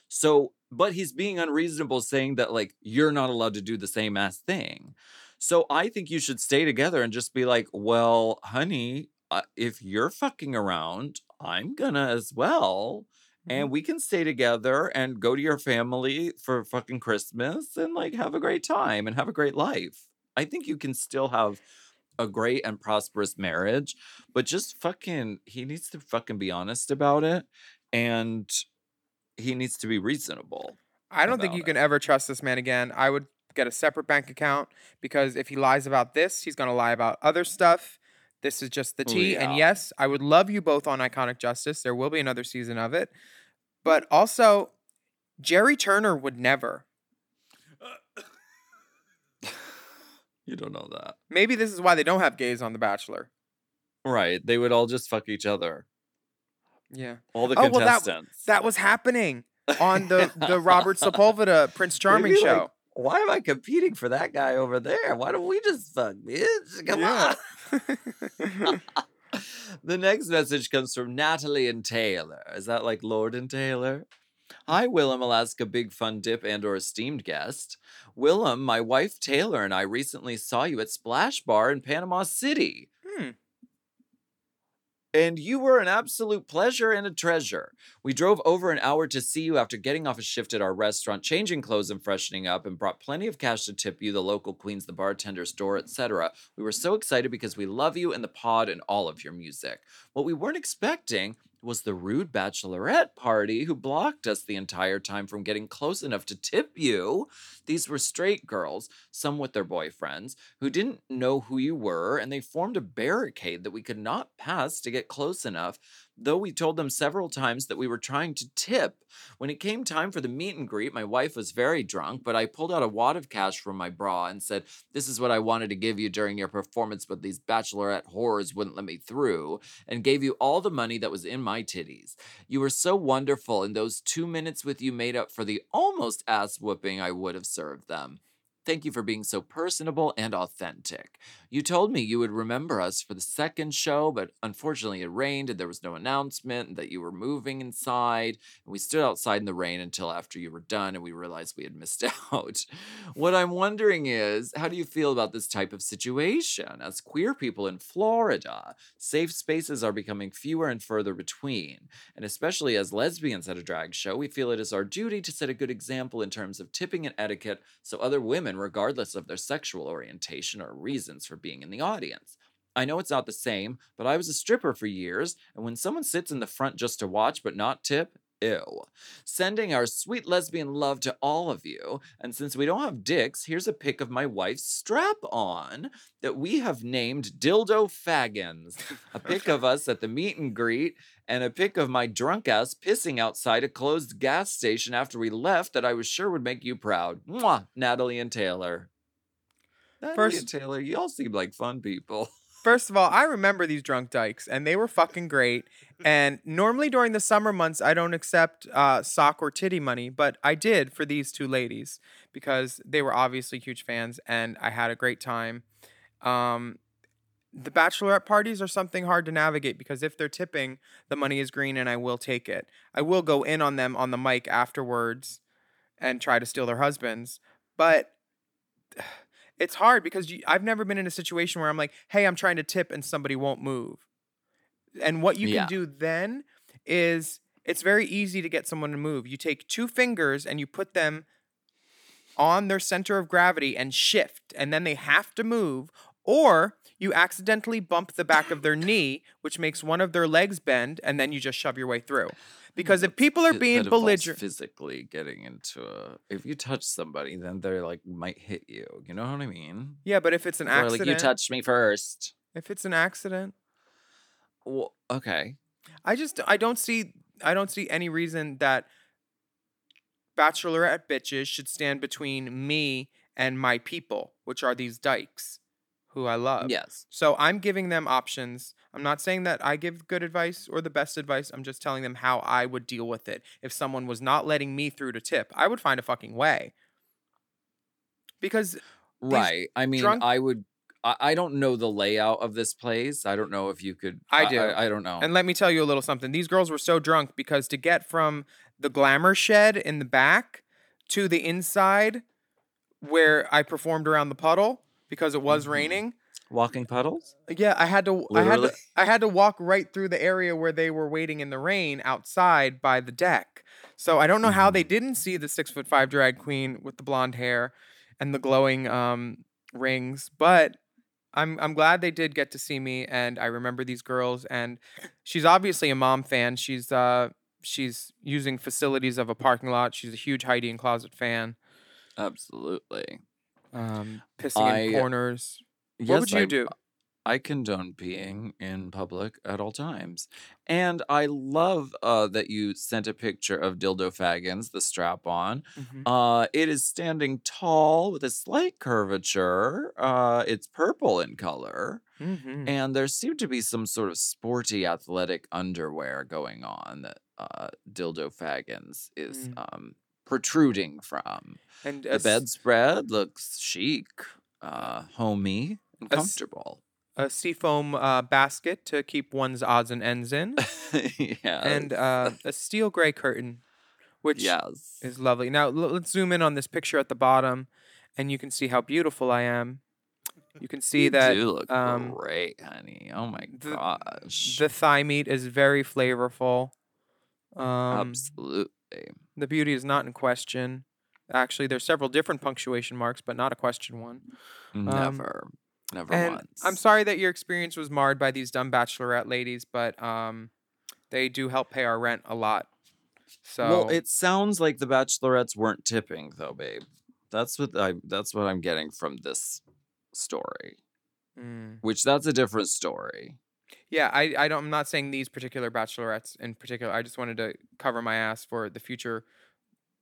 Speaker 2: So, but he's being unreasonable saying that, like, you're not allowed to do the same ass thing. So I think you should stay together and just be like, well, honey, uh, if you're fucking around, I'm gonna as well and mm-hmm. we can stay together and go to your family for fucking Christmas and like have a great time and have a great life. I think you can still have a great and prosperous marriage, but just fucking, he needs to fucking be honest about it and he needs to be reasonable.
Speaker 1: I don't think you can ever trust this man again. I would get a separate bank account because if he lies about this, he's going to lie about other stuff. This is just the tea. And
Speaker 2: yeah.
Speaker 1: yes, I would love you both on Iconic Justice. There will be another season of it. But also, Jerry Turner would never.
Speaker 2: You don't know that.
Speaker 1: Maybe this is why they don't have gays on The Bachelor.
Speaker 2: Right. They would all just fuck each other.
Speaker 1: Yeah.
Speaker 2: All the
Speaker 1: oh, well, that,
Speaker 2: contestants.
Speaker 1: that was happening on the, the Robert Sepulveda Prince Charming
Speaker 2: They'd be like,
Speaker 1: show.
Speaker 2: Why am I competing for that guy over there? Why don't we just fuck, bitch? Come
Speaker 1: Yeah.
Speaker 2: on. the next message comes from Natalie and Taylor. Is that like Lord and Taylor? Hi, Willam, Alaska Big Fun Dip and or esteemed guest. Willam, my wife Taylor and I recently saw you at Splash Bar in Panama City.
Speaker 1: Hmm.
Speaker 2: And you were an absolute pleasure and a treasure. We drove over an hour to see you after getting off a shift at our restaurant, changing clothes and freshening up, and brought plenty of cash to tip you, the local queens, the bartender, store, etc. We were so excited because we love you and the pod and all of your music. What we weren't expecting was the rude bachelorette party who blocked us the entire time from getting close enough to tip you. These were straight girls, some with their boyfriends, who didn't know who you were, and they formed a barricade that we could not pass to get close enough, though we told them several times that we were trying to tip. When it came time for the meet and greet, my wife was very drunk, but I pulled out a wad of cash from my bra and said, This is what I wanted to give you during your performance, but these bachelorette whores wouldn't let me through, and gave you all the money that was in my titties. You were so wonderful, and those two minutes with you made up for the almost ass whooping I would have served them. Thank you for being so personable and authentic. You told me you would remember us for the second show, but unfortunately it rained and there was no announcement that you were moving inside. And we stood outside in the rain until after you were done and we realized we had missed out. what I'm wondering is how do you feel about this type of situation? As queer people in Florida, safe spaces are becoming fewer and further between. And especially as lesbians at a drag show, we feel it is our duty to set a good example in terms of tipping and etiquette so other women, regardless of their sexual orientation or reasons for being in the audience. I know it's not the same, but I was a stripper for years, and when someone sits in the front just to watch but not tip, ew. Sending our sweet lesbian love to all of you, and since we don't have dicks, here's a pic of my wife's strap on that we have named Dildo Faggins. A pic of us at the meet and greet, and a pic of my drunk ass pissing outside a closed gas station after we left that I was sure would make you proud. Mwah, Natalie and Taylor. Natalie
Speaker 1: First-
Speaker 2: and Taylor, you all seem like fun people.
Speaker 1: First of all, I remember these drunk dykes, and they were fucking great. And normally during the summer months, I don't accept uh, sock or titty money, but I did for these two ladies because they were obviously huge fans, and I had a great time. Um, the bachelorette parties are something hard to navigate because if they're tipping, the money is green and I will take it. I will go in on them on the mic afterwards and try to steal their husbands, but it's hard because you, I've never been in a situation where I'm like, "Hey, I'm trying to tip and somebody won't move." And what you
Speaker 2: Yeah.
Speaker 1: can do then is it's very easy to get someone to move. You take two fingers and you put them on their center of gravity and shift, and then they have to move, or you accidentally bump the back of their knee, which makes one of their legs bend, and then you just shove your way through. Because if people are being belligerent,
Speaker 2: physically getting into a if you touch somebody then they're like might hit you. You know what i mean?
Speaker 1: Yeah, but if it's an
Speaker 2: Or
Speaker 1: accident,
Speaker 2: like you touched me first.
Speaker 1: If it's an accident,
Speaker 2: well, okay.
Speaker 1: I just I don't see I don't see any reason that bachelorette bitches should stand between me and my people, which are these dykes who I love.
Speaker 2: Yes.
Speaker 1: So I'm giving them options. I'm not saying that I give good advice or the best advice. I'm just telling them how I would deal with it. If someone was not letting me through to tip, I would find a fucking way. Because
Speaker 2: right i mean
Speaker 1: drunk-
Speaker 2: i would I, I don't know the layout of this place i don't know if you could
Speaker 1: I do.
Speaker 2: i, I don't know
Speaker 1: And let me tell you a little something. These girls were so drunk because to get from the glamour shed in the back to the inside where I performed around the puddle because it was raining.
Speaker 2: walking puddles
Speaker 1: Yeah, I had to I had to I had to walk right through the area where they were waiting in the rain outside by the deck. So I don't know how they didn't see the six foot five drag queen with the blonde hair and the glowing um, rings, but I'm I'm glad they did get to see me, and I remember these girls. And she's obviously a mom fan. She's uh she's using facilities of a parking lot. She's a huge Heidi N Closet fan.
Speaker 2: absolutely
Speaker 1: Um, pissing in
Speaker 2: I-
Speaker 1: corners. What would you
Speaker 2: I-
Speaker 1: do?
Speaker 2: I condone peeing in public at all times. And I love uh, that you sent a picture of Dildo Faggins, the strap on.
Speaker 1: Mhm.
Speaker 2: Uh, it is standing tall with a slight curvature. Uh, it's purple in color.
Speaker 1: Mhm.
Speaker 2: And there seemed to be some sort of sporty athletic underwear going on that uh, Dildo Faggins is
Speaker 1: Mm.
Speaker 2: um, protruding from.
Speaker 1: And
Speaker 2: The
Speaker 1: a
Speaker 2: bedspread looks chic, uh, homey, and comfortable.
Speaker 1: a seafoam uh, basket to keep one's odds and ends in,
Speaker 2: yeah.
Speaker 1: and uh, a steel gray curtain, which
Speaker 2: yes.
Speaker 1: is lovely. Now l- let's zoom in on this picture at the bottom, and you can see how beautiful I am. You can see
Speaker 2: you
Speaker 1: that
Speaker 2: You look
Speaker 1: um,
Speaker 2: great, honey. Oh my
Speaker 1: the-
Speaker 2: gosh.
Speaker 1: the thigh meat is very flavorful. Um,
Speaker 2: Absolutely.
Speaker 1: The beauty is not in question. Actually, there's several different punctuation marks, but not a question one. um,
Speaker 2: Never. Never
Speaker 1: and
Speaker 2: once.
Speaker 1: I'm sorry that your experience was marred by these dumb bachelorette ladies, but um, they do help pay our rent a lot. So
Speaker 2: Well, it sounds like the bachelorettes weren't tipping though, babe. That's what I that's what I'm getting from this story.
Speaker 1: Mm.
Speaker 2: Which that's a different story.
Speaker 1: Yeah, I I don't. I'm not saying these particular bachelorettes in particular. I just wanted to cover my ass for the future.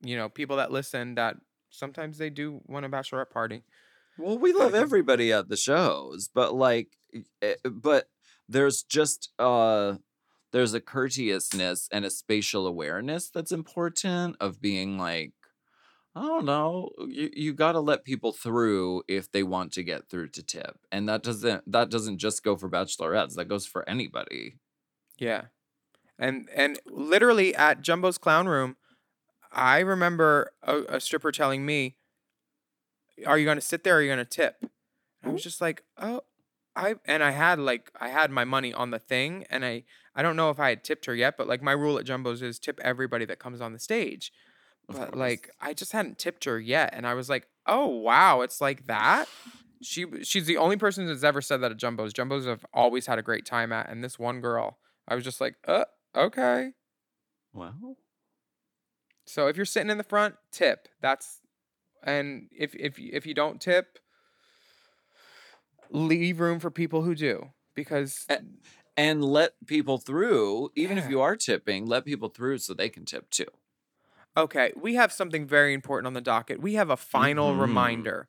Speaker 1: You know, people that listen that sometimes they do want a bachelorette party.
Speaker 2: Well, we love everybody at the shows, but like eh, but there's just uh there's a courteousness and a spatial awareness that's important of being like I don't know, you, you got to let people through if they want to get through to tip. And that doesn't that doesn't just go for bachelorettes, that goes for anybody.
Speaker 1: Yeah. And and literally at Jumbo's Clown Room, I remember a, a stripper telling me, "Are you going to sit there or are you going to tip?" And I was just like, "Oh, I and I had like I had my money on the thing and I I don't know if I had tipped her yet, but like my rule at Jumbo's is tip everybody that comes on the stage. But like I just hadn't tipped her yet and I was like, "Oh, wow, it's like that?" She she's the only person that's ever said that at Jumbo's. Jumbo's have always had a great time at and this one girl, I was just like, "Uh, okay."
Speaker 2: Well,
Speaker 1: So if you're sitting in the front, tip. That's and if if if you don't tip, leave room for people who do because
Speaker 2: and and let people through, even if you are tipping, let people through so they can tip too.
Speaker 1: Okay, we have something very important on the docket. We have a final
Speaker 2: Mhm.
Speaker 1: reminder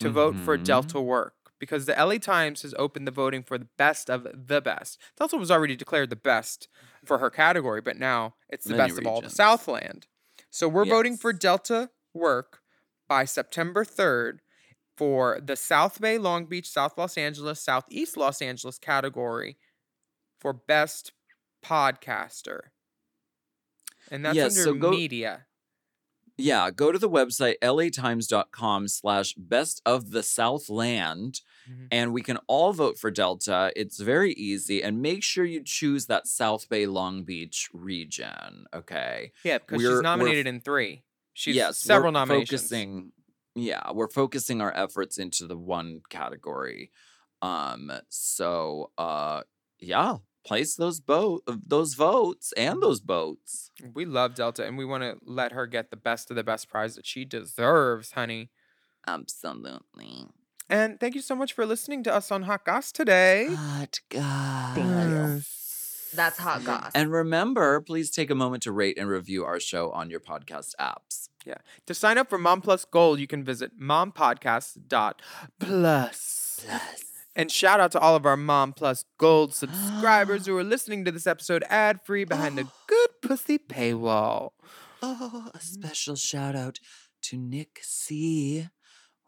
Speaker 1: to vote for
Speaker 2: Mhm.
Speaker 1: Delta Work because the LA Times has opened the voting for the best of the best. Delta was already declared the best for her category, but now it's the
Speaker 2: Many
Speaker 1: best of all the. Southland. So we're voting for Delta Work by September 3rd for the South Bay, Long Beach, South Los Angeles, Southeast Los Angeles category for best podcaster. And that's
Speaker 2: Yeah,
Speaker 1: under
Speaker 2: so go-
Speaker 1: media.
Speaker 2: Yeah, go to the website latimes.com slash best of the Southland
Speaker 1: Mhm.
Speaker 2: and we can all vote for Delta. It's very easy. And make sure you choose that South Bay Long Beach region. Okay.
Speaker 1: Yeah, because
Speaker 2: We're-
Speaker 1: she's nominated in three. She's
Speaker 2: yes,
Speaker 1: several nominations.
Speaker 2: Focusing, yeah, we're focusing our efforts into the one category. Um, so uh yeah, place those boat uh, those votes and those boats.
Speaker 1: We love Delta and we want to let her get the best of the best prize that she deserves, honey.
Speaker 2: Absolutely.
Speaker 1: And thank you so much for listening to us on Hot Goss today.
Speaker 2: Hot Goss.
Speaker 11: That's hot goss.
Speaker 2: And remember, please take a moment to rate and review our show on your podcast apps.
Speaker 1: Yeah. To sign up for Mom Plus Gold, you can visit mompodcast.plus. And shout out to all of our Mom Plus Gold subscribers who are listening to this episode ad free behind the good pussy paywall.
Speaker 2: Oh, a special shout out to Nick C.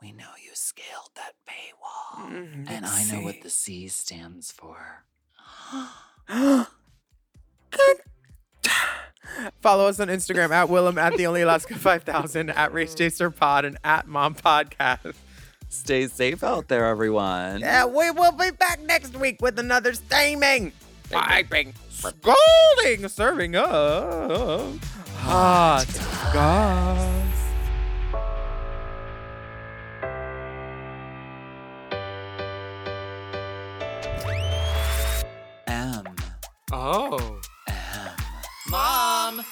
Speaker 2: We know you scaled that paywall.
Speaker 1: Mm,
Speaker 2: and I know what the C stands for.
Speaker 1: Follow us on Instagram at Willam at the Only Alaska 5000 at Race Chaser Pod and at Mom Podcast.
Speaker 2: Stay safe out there, everyone.
Speaker 1: Yeah, we will be back next week with another steaming, piping, scolding serving of hot goss.
Speaker 2: M.
Speaker 1: Oh.
Speaker 2: Mom!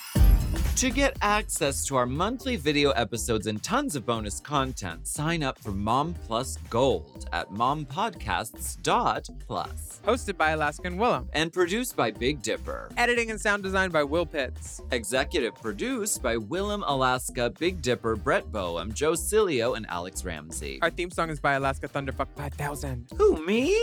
Speaker 2: To get access to our monthly video episodes and tons of bonus content, sign up for Mom Plus Gold at mompodcasts.plus.
Speaker 1: Hosted by Alaskan Willam.
Speaker 2: And produced by Big Dipper.
Speaker 1: Editing and sound design by Will Pitts.
Speaker 2: Executive produced by Willam Alaska, Big Dipper, Brett Boehm, Joe Cilio, and Alex Ramsey.
Speaker 1: Our theme song is by Alaska Thunderfuck 5000.
Speaker 2: Who, me?